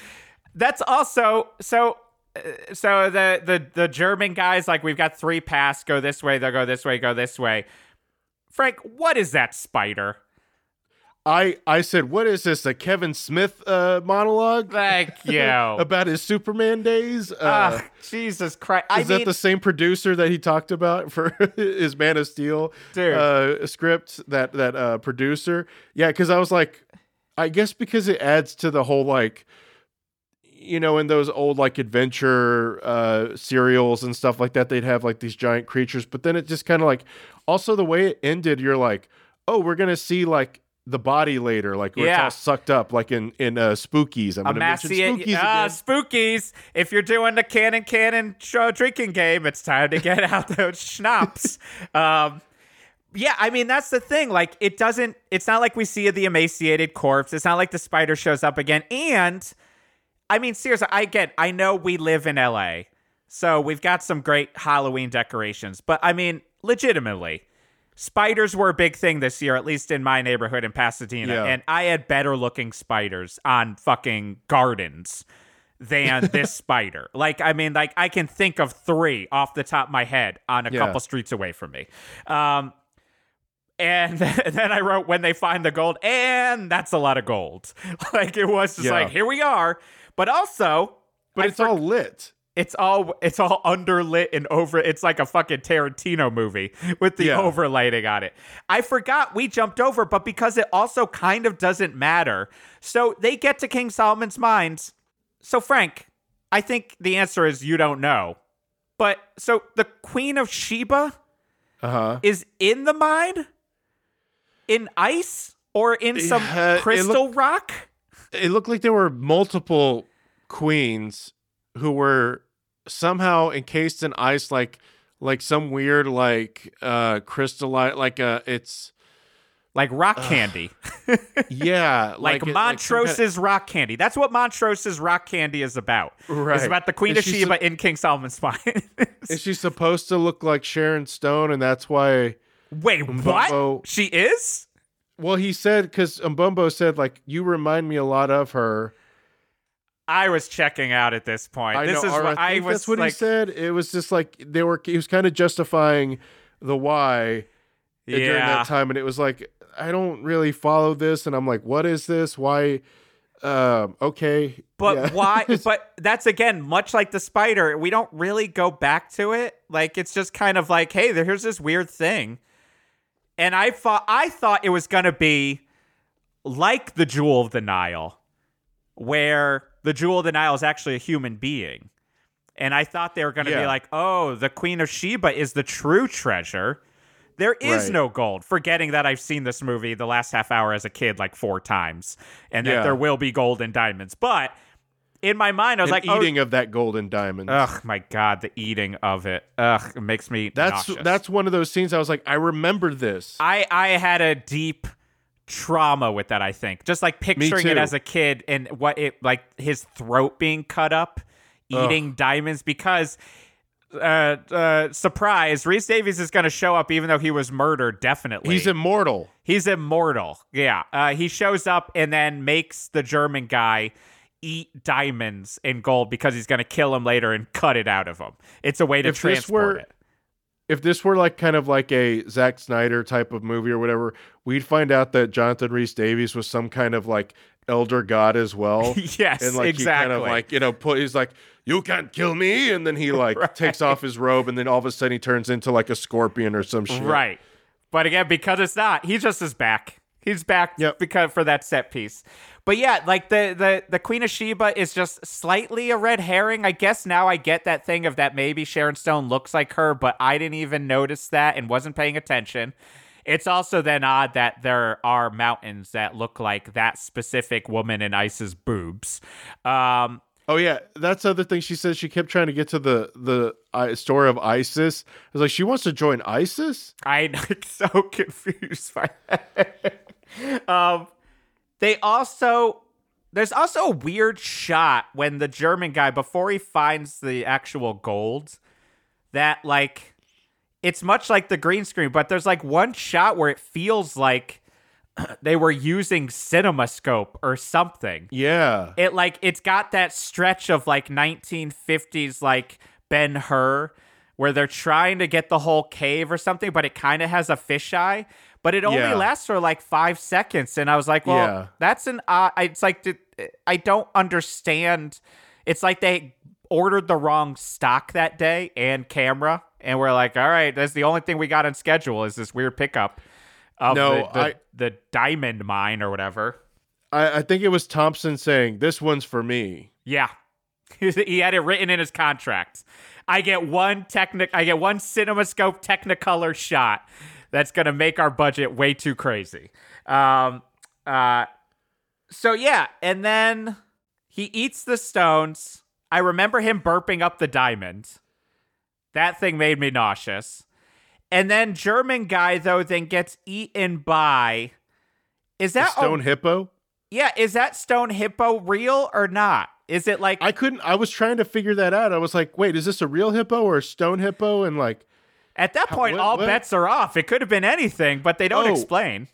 that's also so uh, so the the the german guys like we've got three paths go this way they'll go this way go this way. Frank what is that spider i i said what is this a kevin smith uh monologue thank you about his superman days uh Ah, jesus christ i is mean that the same producer that he talked about for his Man of Steel uh, script? That that uh, producer, yeah. Because I was like, I guess because it adds to the whole like, you know, in those old like adventure uh, serials and stuff like that, they'd have like these giant creatures. But then it just kind of like, also the way it ended, you're like, oh, we're gonna see like the body later, like where it's all sucked up, like in in uh, Spookies. I'm gonna mention Emaciate, Spookies ah, again. spookies. If you're doing the Cannon Canon show drinking game, it's time to get out those schnapps. um, yeah, I mean that's the thing. Like, it doesn't. It's not like we see the emaciated corpse. It's not like the spider shows up again. And I mean, seriously, I get. I know we live in LA, so we've got some great Halloween decorations. But I mean, legitimately, spiders were a big thing this year, at least in my neighborhood in Pasadena. Yeah. And I had better looking spiders on fucking gardens than this spider. Like, I mean, like I can think of three off the top of my head on a Yeah. couple streets away from me. Um, and then I wrote when they find the gold, and that's a lot of gold. Like it was just Yeah. like, here we are. But also, but I it's all lit. It's all it's all underlit and over it's like a fucking Tarantino movie with the Yeah. overlighting on it. I forgot we jumped over, but because it also kind of doesn't matter. So they get to King Solomon's mines. So Frank, I think the answer is you don't know. But so the Queen of Sheba Uh huh. is in the mine? In ice? Or in some it crystal rock? it looked like there were multiple queens who were somehow encased in ice like like some weird like uh crystallite like uh it's Like rock candy. yeah like, some Montrose's rock candy. That's what Montrose's rock candy is about. Right. It's about the Queen And of Sheba in King Solomon's spine. is she supposed to look like Sharon Stone and that's why Wait, what? She is? Well, he said because Umbumbo said like you remind me a lot of her. I was checking out at this point. I this know, is what I I, was that's what like. he said. It was just like they were. He was kind of justifying the why during that time, and it was like I don't really follow this, and I'm like, what is this? Why? Um, okay, but Yeah. why? But that's again much like the spider. We don't really go back to it. Like it's just kind of like, hey, here's this weird thing, and I thought I thought it was gonna be like the Jewel of the Nile, where the Jewel of the Nile is actually a human being. And I thought they were going to be like, oh, the Queen of Sheba is the true treasure. There is Right. no gold. Forgetting that I've seen this movie the last half hour as a kid like four times and that there will be gold and diamonds. But in my mind, I was An like, oh, eating of that golden diamond. ugh, my God, the eating of it. Ugh, it makes me that's nauseous. that's one of those scenes. I was like, I remember this. I I had a deep trauma with that. I think just like picturing it as a kid and what it like his throat being cut up, eating diamonds because. Uh, uh, surprise! Rhys Davies is going to show up, even though he was murdered. Definitely, He's immortal. He's immortal. Yeah. Uh, he shows up and then makes the German guy eat diamonds and gold because he's going to kill him later and cut it out of him. It's a way to If transport were- it. If this were like kind of like a Zack Snyder type of movie or whatever, we'd find out that Jonathan Rhys Davies was some kind of like elder god as well. yes, and like exactly. he kind of like you know put he's like you can't kill me and then he like takes off his robe and then all of a sudden he turns into like a scorpion or some shit Right. But again, because it's not, he just is back. He's back Yep. because for that set piece. But yeah, like the the the Queen of Sheba is just slightly a red herring. I guess now I get that thing of that maybe Sharon Stone looks like her, but I didn't even notice that and wasn't paying attention. It's also then odd that there are mountains that look like that specific woman in Ice's boobs. Um, oh yeah that's the other thing she said she kept trying to get to the the uh, story of isis i was like she wants to join isis I'm like, so confused by that. um, they also there's also a weird shot when the German guy before he finds the actual gold that like it's much like the green screen, but there's like one shot where it feels like they were using CinemaScope or something yeah it like it's got that stretch of like 1950s like Ben Hur where they're trying to get the whole cave or something, but it kind of has a fisheye. But it only Yeah. lasts for like five seconds, and I was like, "Well, Yeah. that's an." Uh, it's like I don't understand. It's like they ordered the wrong stock that day and camera, and we're like, "All right, that's the only thing we got on schedule is this weird pickup of No, the, the, I- the diamond mine or whatever." I, I think it was thompson saying this one's for me Yeah. he had it written in his contract. I get one technic I get one CinemaScope Technicolor shot that's going to make our budget way too crazy. Um uh so yeah, and then he eats the stones. I remember him burping up the diamond. That thing made me nauseous. And then German guy though then gets eaten by Is the that a- stone hippo yeah, is that stone hippo real or not? Is it like i couldn't i was trying to figure that out i was like wait is this a real hippo or a stone hippo and like at that point what- all what? bets are off? It could have been anything, but they don't Oh. explain.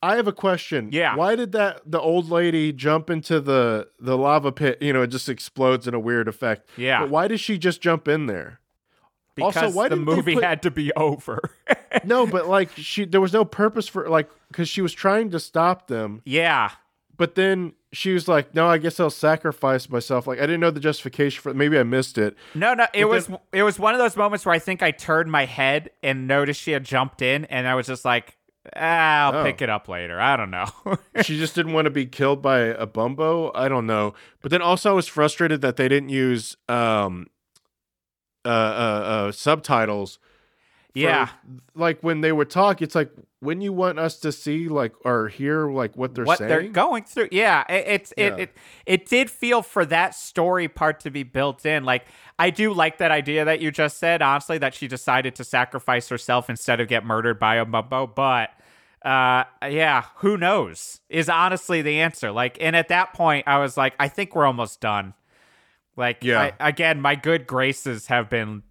I have a question. Yeah. Why did that the old lady jump into the the lava pit? You know, it just explodes in a weird effect. Yeah. But why does she just jump in there? Because Also, why the movie put- had to be over. No, but like she there was no purpose for like because she was trying to stop them, yeah. But then she was like, "No, I guess I'll sacrifice myself." Like I didn't know the justification for. Maybe I missed it. No, no, it But was then- it was one of those moments where I think I turned my head and noticed she had jumped in and I was just like, ah, I'll Oh. pick it up later. I don't know. she just didn't want to be killed by a bumbo. I don't know. But then also I was frustrated that they didn't use um uh uh, uh subtitles. For- yeah. like when they would talk, it's like when you want us to see like or hear like what they're what saying. they're going through. Yeah, it, it's Yeah. it, it it did feel for that story part to be built in. Like I do like that idea that you just said. Honestly, that she decided to sacrifice herself instead of get murdered by a mumbo. But uh, yeah, who knows? Is honestly the answer. Like, and at that point, I was like, I think we're almost done. Like, Yeah. I, again, my good graces have been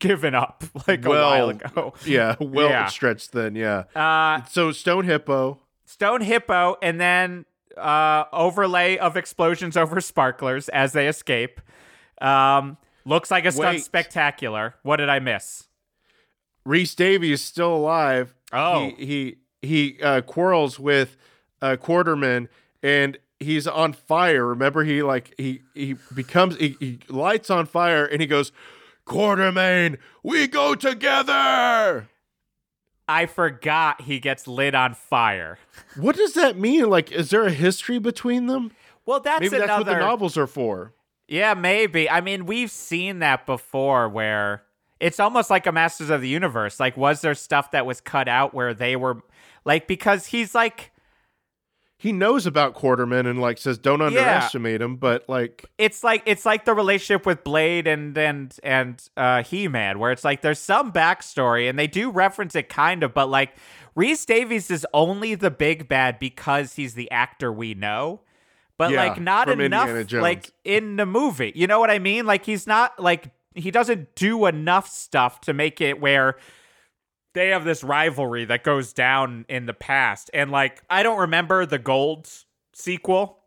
given up like well, a while ago. Yeah, well Yeah. stretched then. Yeah. Uh, So Stone Hippo. Stone Hippo, and then uh, overlay of explosions over sparklers as they escape. Um, looks like a stunt Wait. spectacular. What did I miss? Rhys Davy is still alive. Oh. he he, he uh, quarrels with uh, Quatermain, and he's on fire. Remember, he like he he becomes he, he lights on fire, and he goes, Quatermain, we go together. I forgot he gets lit on fire. What does that mean? Like, is there a history between them? Well, that's Maybe another. that's what the novels are for. Yeah, maybe. I mean, we've seen that before where it's almost like a Masters of the Universe. Like, was there stuff that was cut out where they were like because he's like He knows about Quatermain and like says don't underestimate him, but like it's like it's like the relationship with Blade and and and uh, He Man, where it's like there's some backstory and they do reference it kind of, but like Rhys Davies is only the big bad because he's the actor we know. But Yeah, like not enough like in the movie. You know what I mean? Like he's not like he doesn't do enough stuff to make it where they have this rivalry that goes down in the past. And like I don't remember the Gold sequel.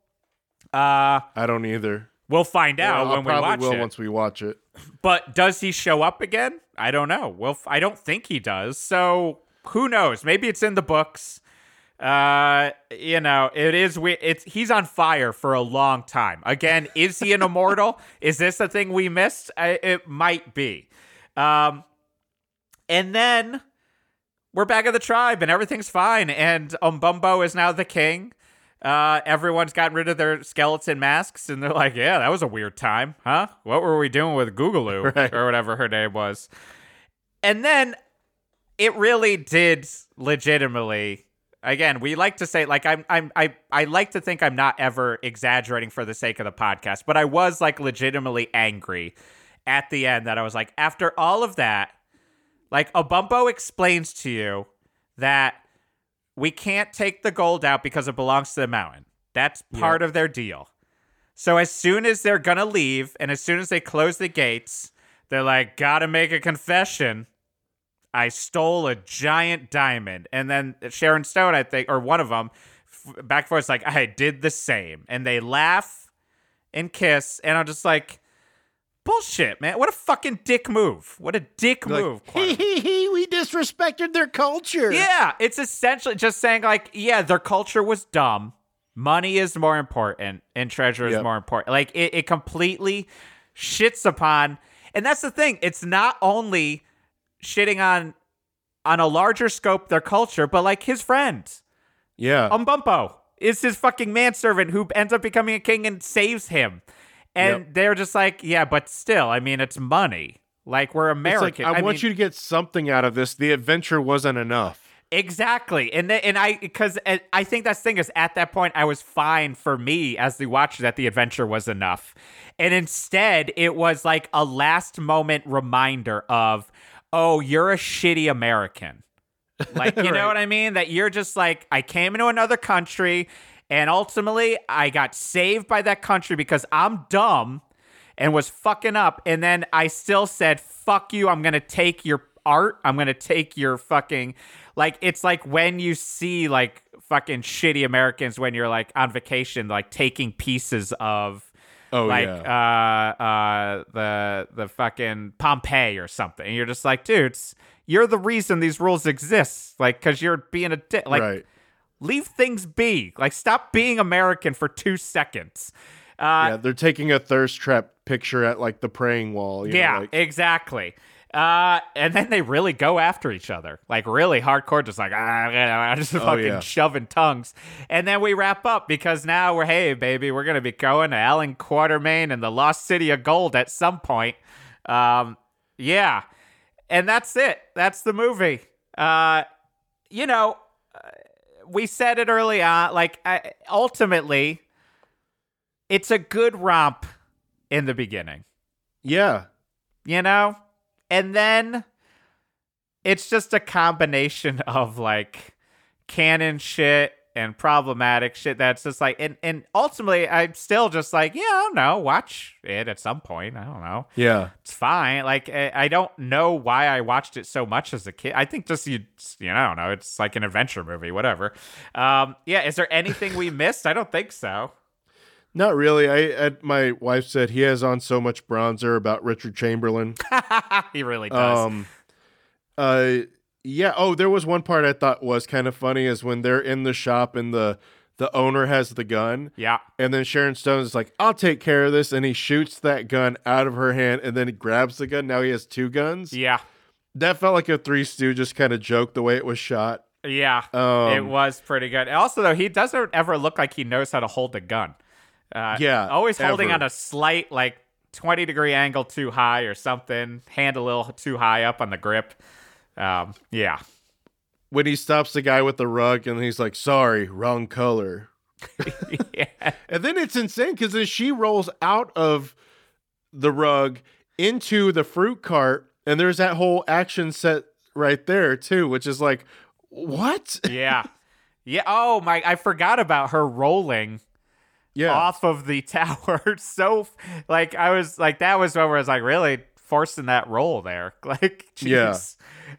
Uh I don't either. We'll find out Well, I when we probably watch will it. once we watch it. But does he show up again? I don't know. Well, f- I don't think he does. So who knows? Maybe it's in the books. Uh, you know, it is. We it's he's on fire for a long time. Again, is he an immortal? Is this a thing we missed? I, it might be. Um, and then we're back at the tribe, and everything's fine. And Umbumbo is now the king. Uh, everyone's gotten rid of their skeleton masks, and they're like, "Yeah, that was a weird time, huh? What were we doing with Googaloo Right. or whatever her name was?" And then it really did legitimately. Again, we like to say like I'm I'm I I like to think I'm not ever exaggerating for the sake of the podcast, but I was like legitimately angry at the end that I was like, after all of that, like Obumbo explains to you that we can't take the gold out because it belongs to the mountain. That's part of their deal. So as soon as they're gonna leave, and as soon as they close the gates, they're like, "Gotta make a confession. I stole a giant diamond." And then Sharon Stone, I think, or one of them, f- back forth, like, "I did the same." And they laugh and kiss, and I'm just like, "Bullshit, man! What a fucking dick move! What a dick move!" Quantum. hee hee, we disrespected their culture. Yeah, it's essentially just saying like, yeah, their culture was dumb. Money is more important, and treasure is Yep. more important. Like it, it completely shits upon, and that's the thing. It's not only shitting on on a larger scope their culture, but like his friend Yeah. Umbumpo is his fucking manservant who ends up becoming a king and saves him. And Yep. they're just like, yeah, but still, I mean, it's money. Like we're American. like, I, want mean- you to get something out of this. The adventure wasn't enough. Exactly, and th- and I because I think that's the thing is at that point I was fine for me as the watcher that the adventure was enough, and instead it was like a last moment reminder of oh you're a shitty American, like you know what I mean that you're just like I came into another country and ultimately I got saved by that country because I'm dumb and was fucking up. And then I still said, fuck you. I'm going to take your art. I'm going to take your fucking. Like, it's like when you see like fucking shitty Americans when you're like on vacation, like taking pieces of. Oh, like yeah. uh uh the the fucking Pompeii or something. And you're just like, dudes, you're the reason these rules exist. Like, cause you're being a dick. Like, right. Leave things be. Like, stop being American for two seconds. Uh, yeah, they're taking a thirst trap picture at like the praying wall. You know, yeah, like- exactly. Uh, and then they really go after each other, like really hardcore, just like ah, just fucking yeah. shoving tongues. And then we wrap up because now we're hey baby, we're gonna be going to Allan Quatermain and the Lost City of Gold at some point. Um, yeah, and that's it. That's the movie. Uh, you know, uh, we said it early on. Like ultimately, it's a good romp in the beginning yeah. you know? And then it's just a combination of like Cannon shit and problematic shit that's just like and and ultimately I'm still just like, yeah, I don't know, watch it at some point. I don't know. Yeah. It's fine. Like I I don't know why I watched it so much as a kid. I think just you you know, I don't know, it's like an adventure movie, whatever. Um yeah, is there anything we missed? I don't think so. Not really. I, I my wife said he has on so much bronzer about Richard Chamberlain. he really does. Um, uh, yeah. Oh, there was one part I thought was kind of funny is when they're in the shop and the the owner has the gun, yeah. and then Sharon Stone is like, "I'll take care of this," and he shoots that gun out of her hand, and then he grabs the gun. Now he has two guns. Yeah. That felt like a Three Stooges kind of joke the way it was shot. Yeah. Um, it was pretty good. Also though, he doesn't ever look like he knows how to hold a gun. Uh, Yeah, always holding ever. on a slight like 20 degree angle too high or something, hand a little too high up on the grip. Um, yeah. When he stops the guy with the rug, and he's like, "Sorry, wrong color." yeah. And then it's insane because then she rolls out of the rug into the fruit cart, and there's that whole action set right there too, which is like, what? Yeah. Yeah. Oh my! I forgot about her rolling Yeah, off of the tower. so, like, I was like, that was where I was like, really forcing that role there. Like, Yeah.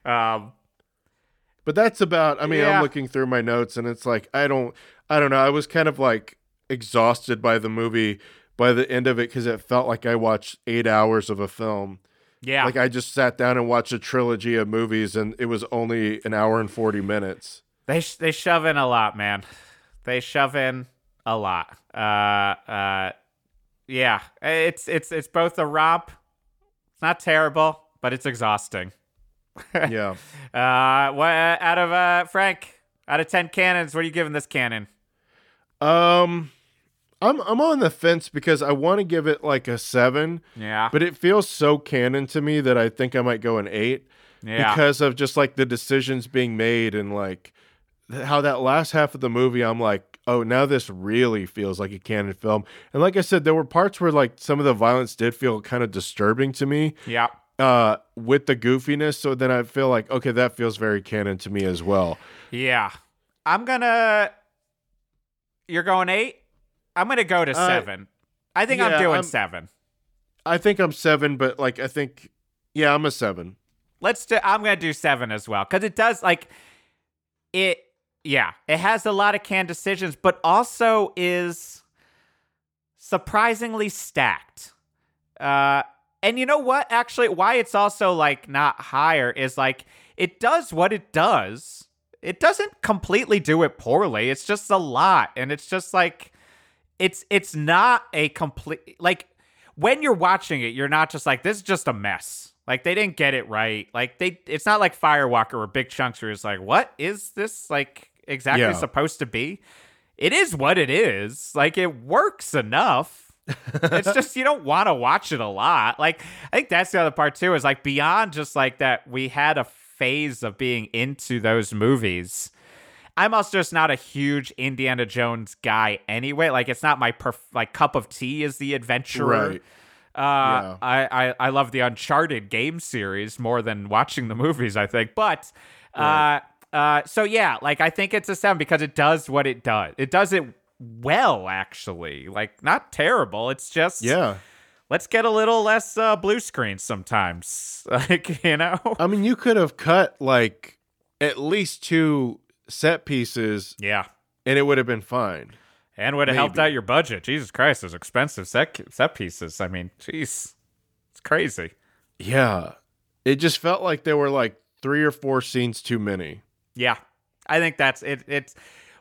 Um, but that's about. I mean, Yeah. I'm looking through my notes, and it's like I don't, I don't know. I was kind of like exhausted by the movie by the end of it because it felt like I watched eight hours of a film. yeah. Like I just sat down and watched a trilogy of movies, and it was only an hour and forty minutes. They sh- they shove in a lot, man. They shove in a lot. Uh, uh, yeah. It's it's it's both a romp. Not terrible, but it's exhausting. yeah. Uh, what out of uh Frank? Out of ten cannons, what are you giving this cannon? Um, I'm I'm on the fence because I want to give it like a seven, Yeah. but it feels so Cannon to me that I think I might go an eight yeah. because of just like the decisions being made and like how that last half of the movie I'm like, oh, now this really feels like a Cannon film. And like I said, there were parts where like some of the violence did feel kind of disturbing to me yeah. uh with the goofiness so then i feel like okay that feels very Cannon to me as well Yeah. I'm gonna. You're going eight. I'm gonna go to Uh, seven. I think I'm doing I'm- seven. i think i'm seven but like i think yeah i'm a seven Let's do. I'm gonna do seven as well because it does like it. Yeah, it has a lot of canned decisions, but also is surprisingly stacked. Uh, and you know what? Actually, why it's also like not higher is like it does what it does. It doesn't completely do it poorly. It's just a lot, and it's just like it's it's not a complete like when you're watching it, you're not just like this is just a mess. Like they didn't get it right. Like they, it's not like Firewalker or Big Chunks where it's like, what is this like exactly Yeah. supposed to be? It is what it is. Like it works enough. it's just you don't want to watch it a lot. Like I think that's the other part too. Is like beyond just like that we had a phase of being into those movies. I'm also just not a huge Indiana Jones guy anyway. Like it's not my perf- like cup of tea is the adventurer. Right. Uh, I, I I love the Uncharted game series more than watching the movies. I think, but uh, uh, so yeah, like I think it's a seven because it does what it does. It does it well, actually. Like not terrible. It's just yeah Let's get a little less uh, blue screen sometimes. Like you know. i mean you could have cut like at least two set pieces yeah. and it would have been fine And would have helped out your budget. Jesus Christ, those expensive set set pieces. I mean, jeez, it's crazy. yeah it just felt like there were like three or four scenes too many Yeah, I think that's it. It's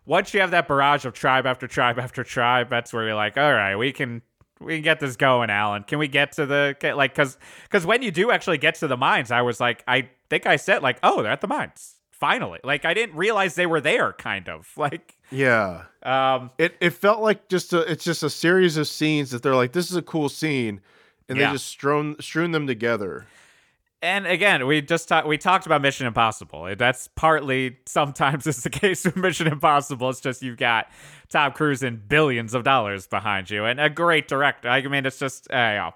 once you have that barrage of tribe after tribe after tribe, that's where you're like, all right, we can we can get this going, Allan. Can we get to the get, like because because when you do actually get to the mines, I was like, I think I said like, oh, they're at the mines finally. Like I didn't realize they were there, kind of like. yeah Um, it, it felt like just a it's just a series of scenes that they're like this is a cool scene and Yeah. they just strewn strewn them together And again, we just talked. We talked about Mission Impossible. That's partly sometimes is the case with Mission Impossible. It's just you've got Tom Cruise and billions of dollars behind you, and a great director. I mean, it's just, uh, yeah.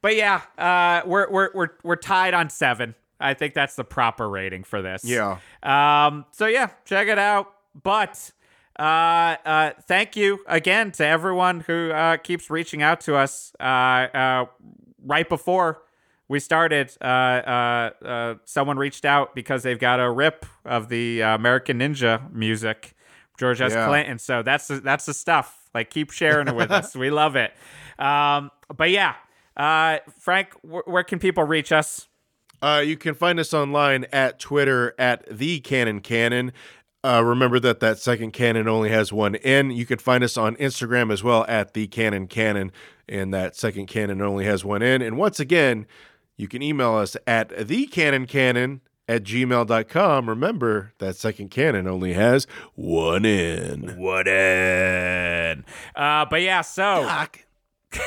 But yeah, uh, we're we're we're we're tied on seven. I think that's the proper rating for this. Yeah. Um. So yeah, check it out. But uh, uh, thank you again to everyone who uh, keeps reaching out to us. Uh, uh, right before we started, uh, uh, uh, someone reached out because they've got a rip of the uh, American Ninja music, George S. Yeah. Clinton. So that's the, that's the stuff. Like, keep sharing it with us. We love it. Um, but yeah, uh, Frank, wh- where can people reach us? Uh, you can find us online at Twitter at the Cannon Canon. Uh, remember that that second cannon only has one N. You can find us on Instagram as well at the Cannon Canon, and that second cannon only has one N. And once again, you can email us at the Cannon Canon at gmail.com. Remember that second cannon only has one N. One in? Uh, but yeah, so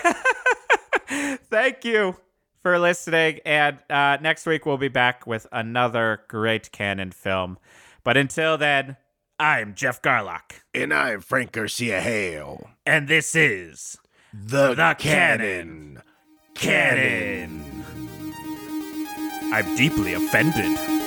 thank you for listening. And uh, next week we'll be back with another great Cannon film. But until then, I'm Geoff Garlock, And I'm Frank Garcia Hale. and this is The, The Canon. Canon. I'm deeply offended.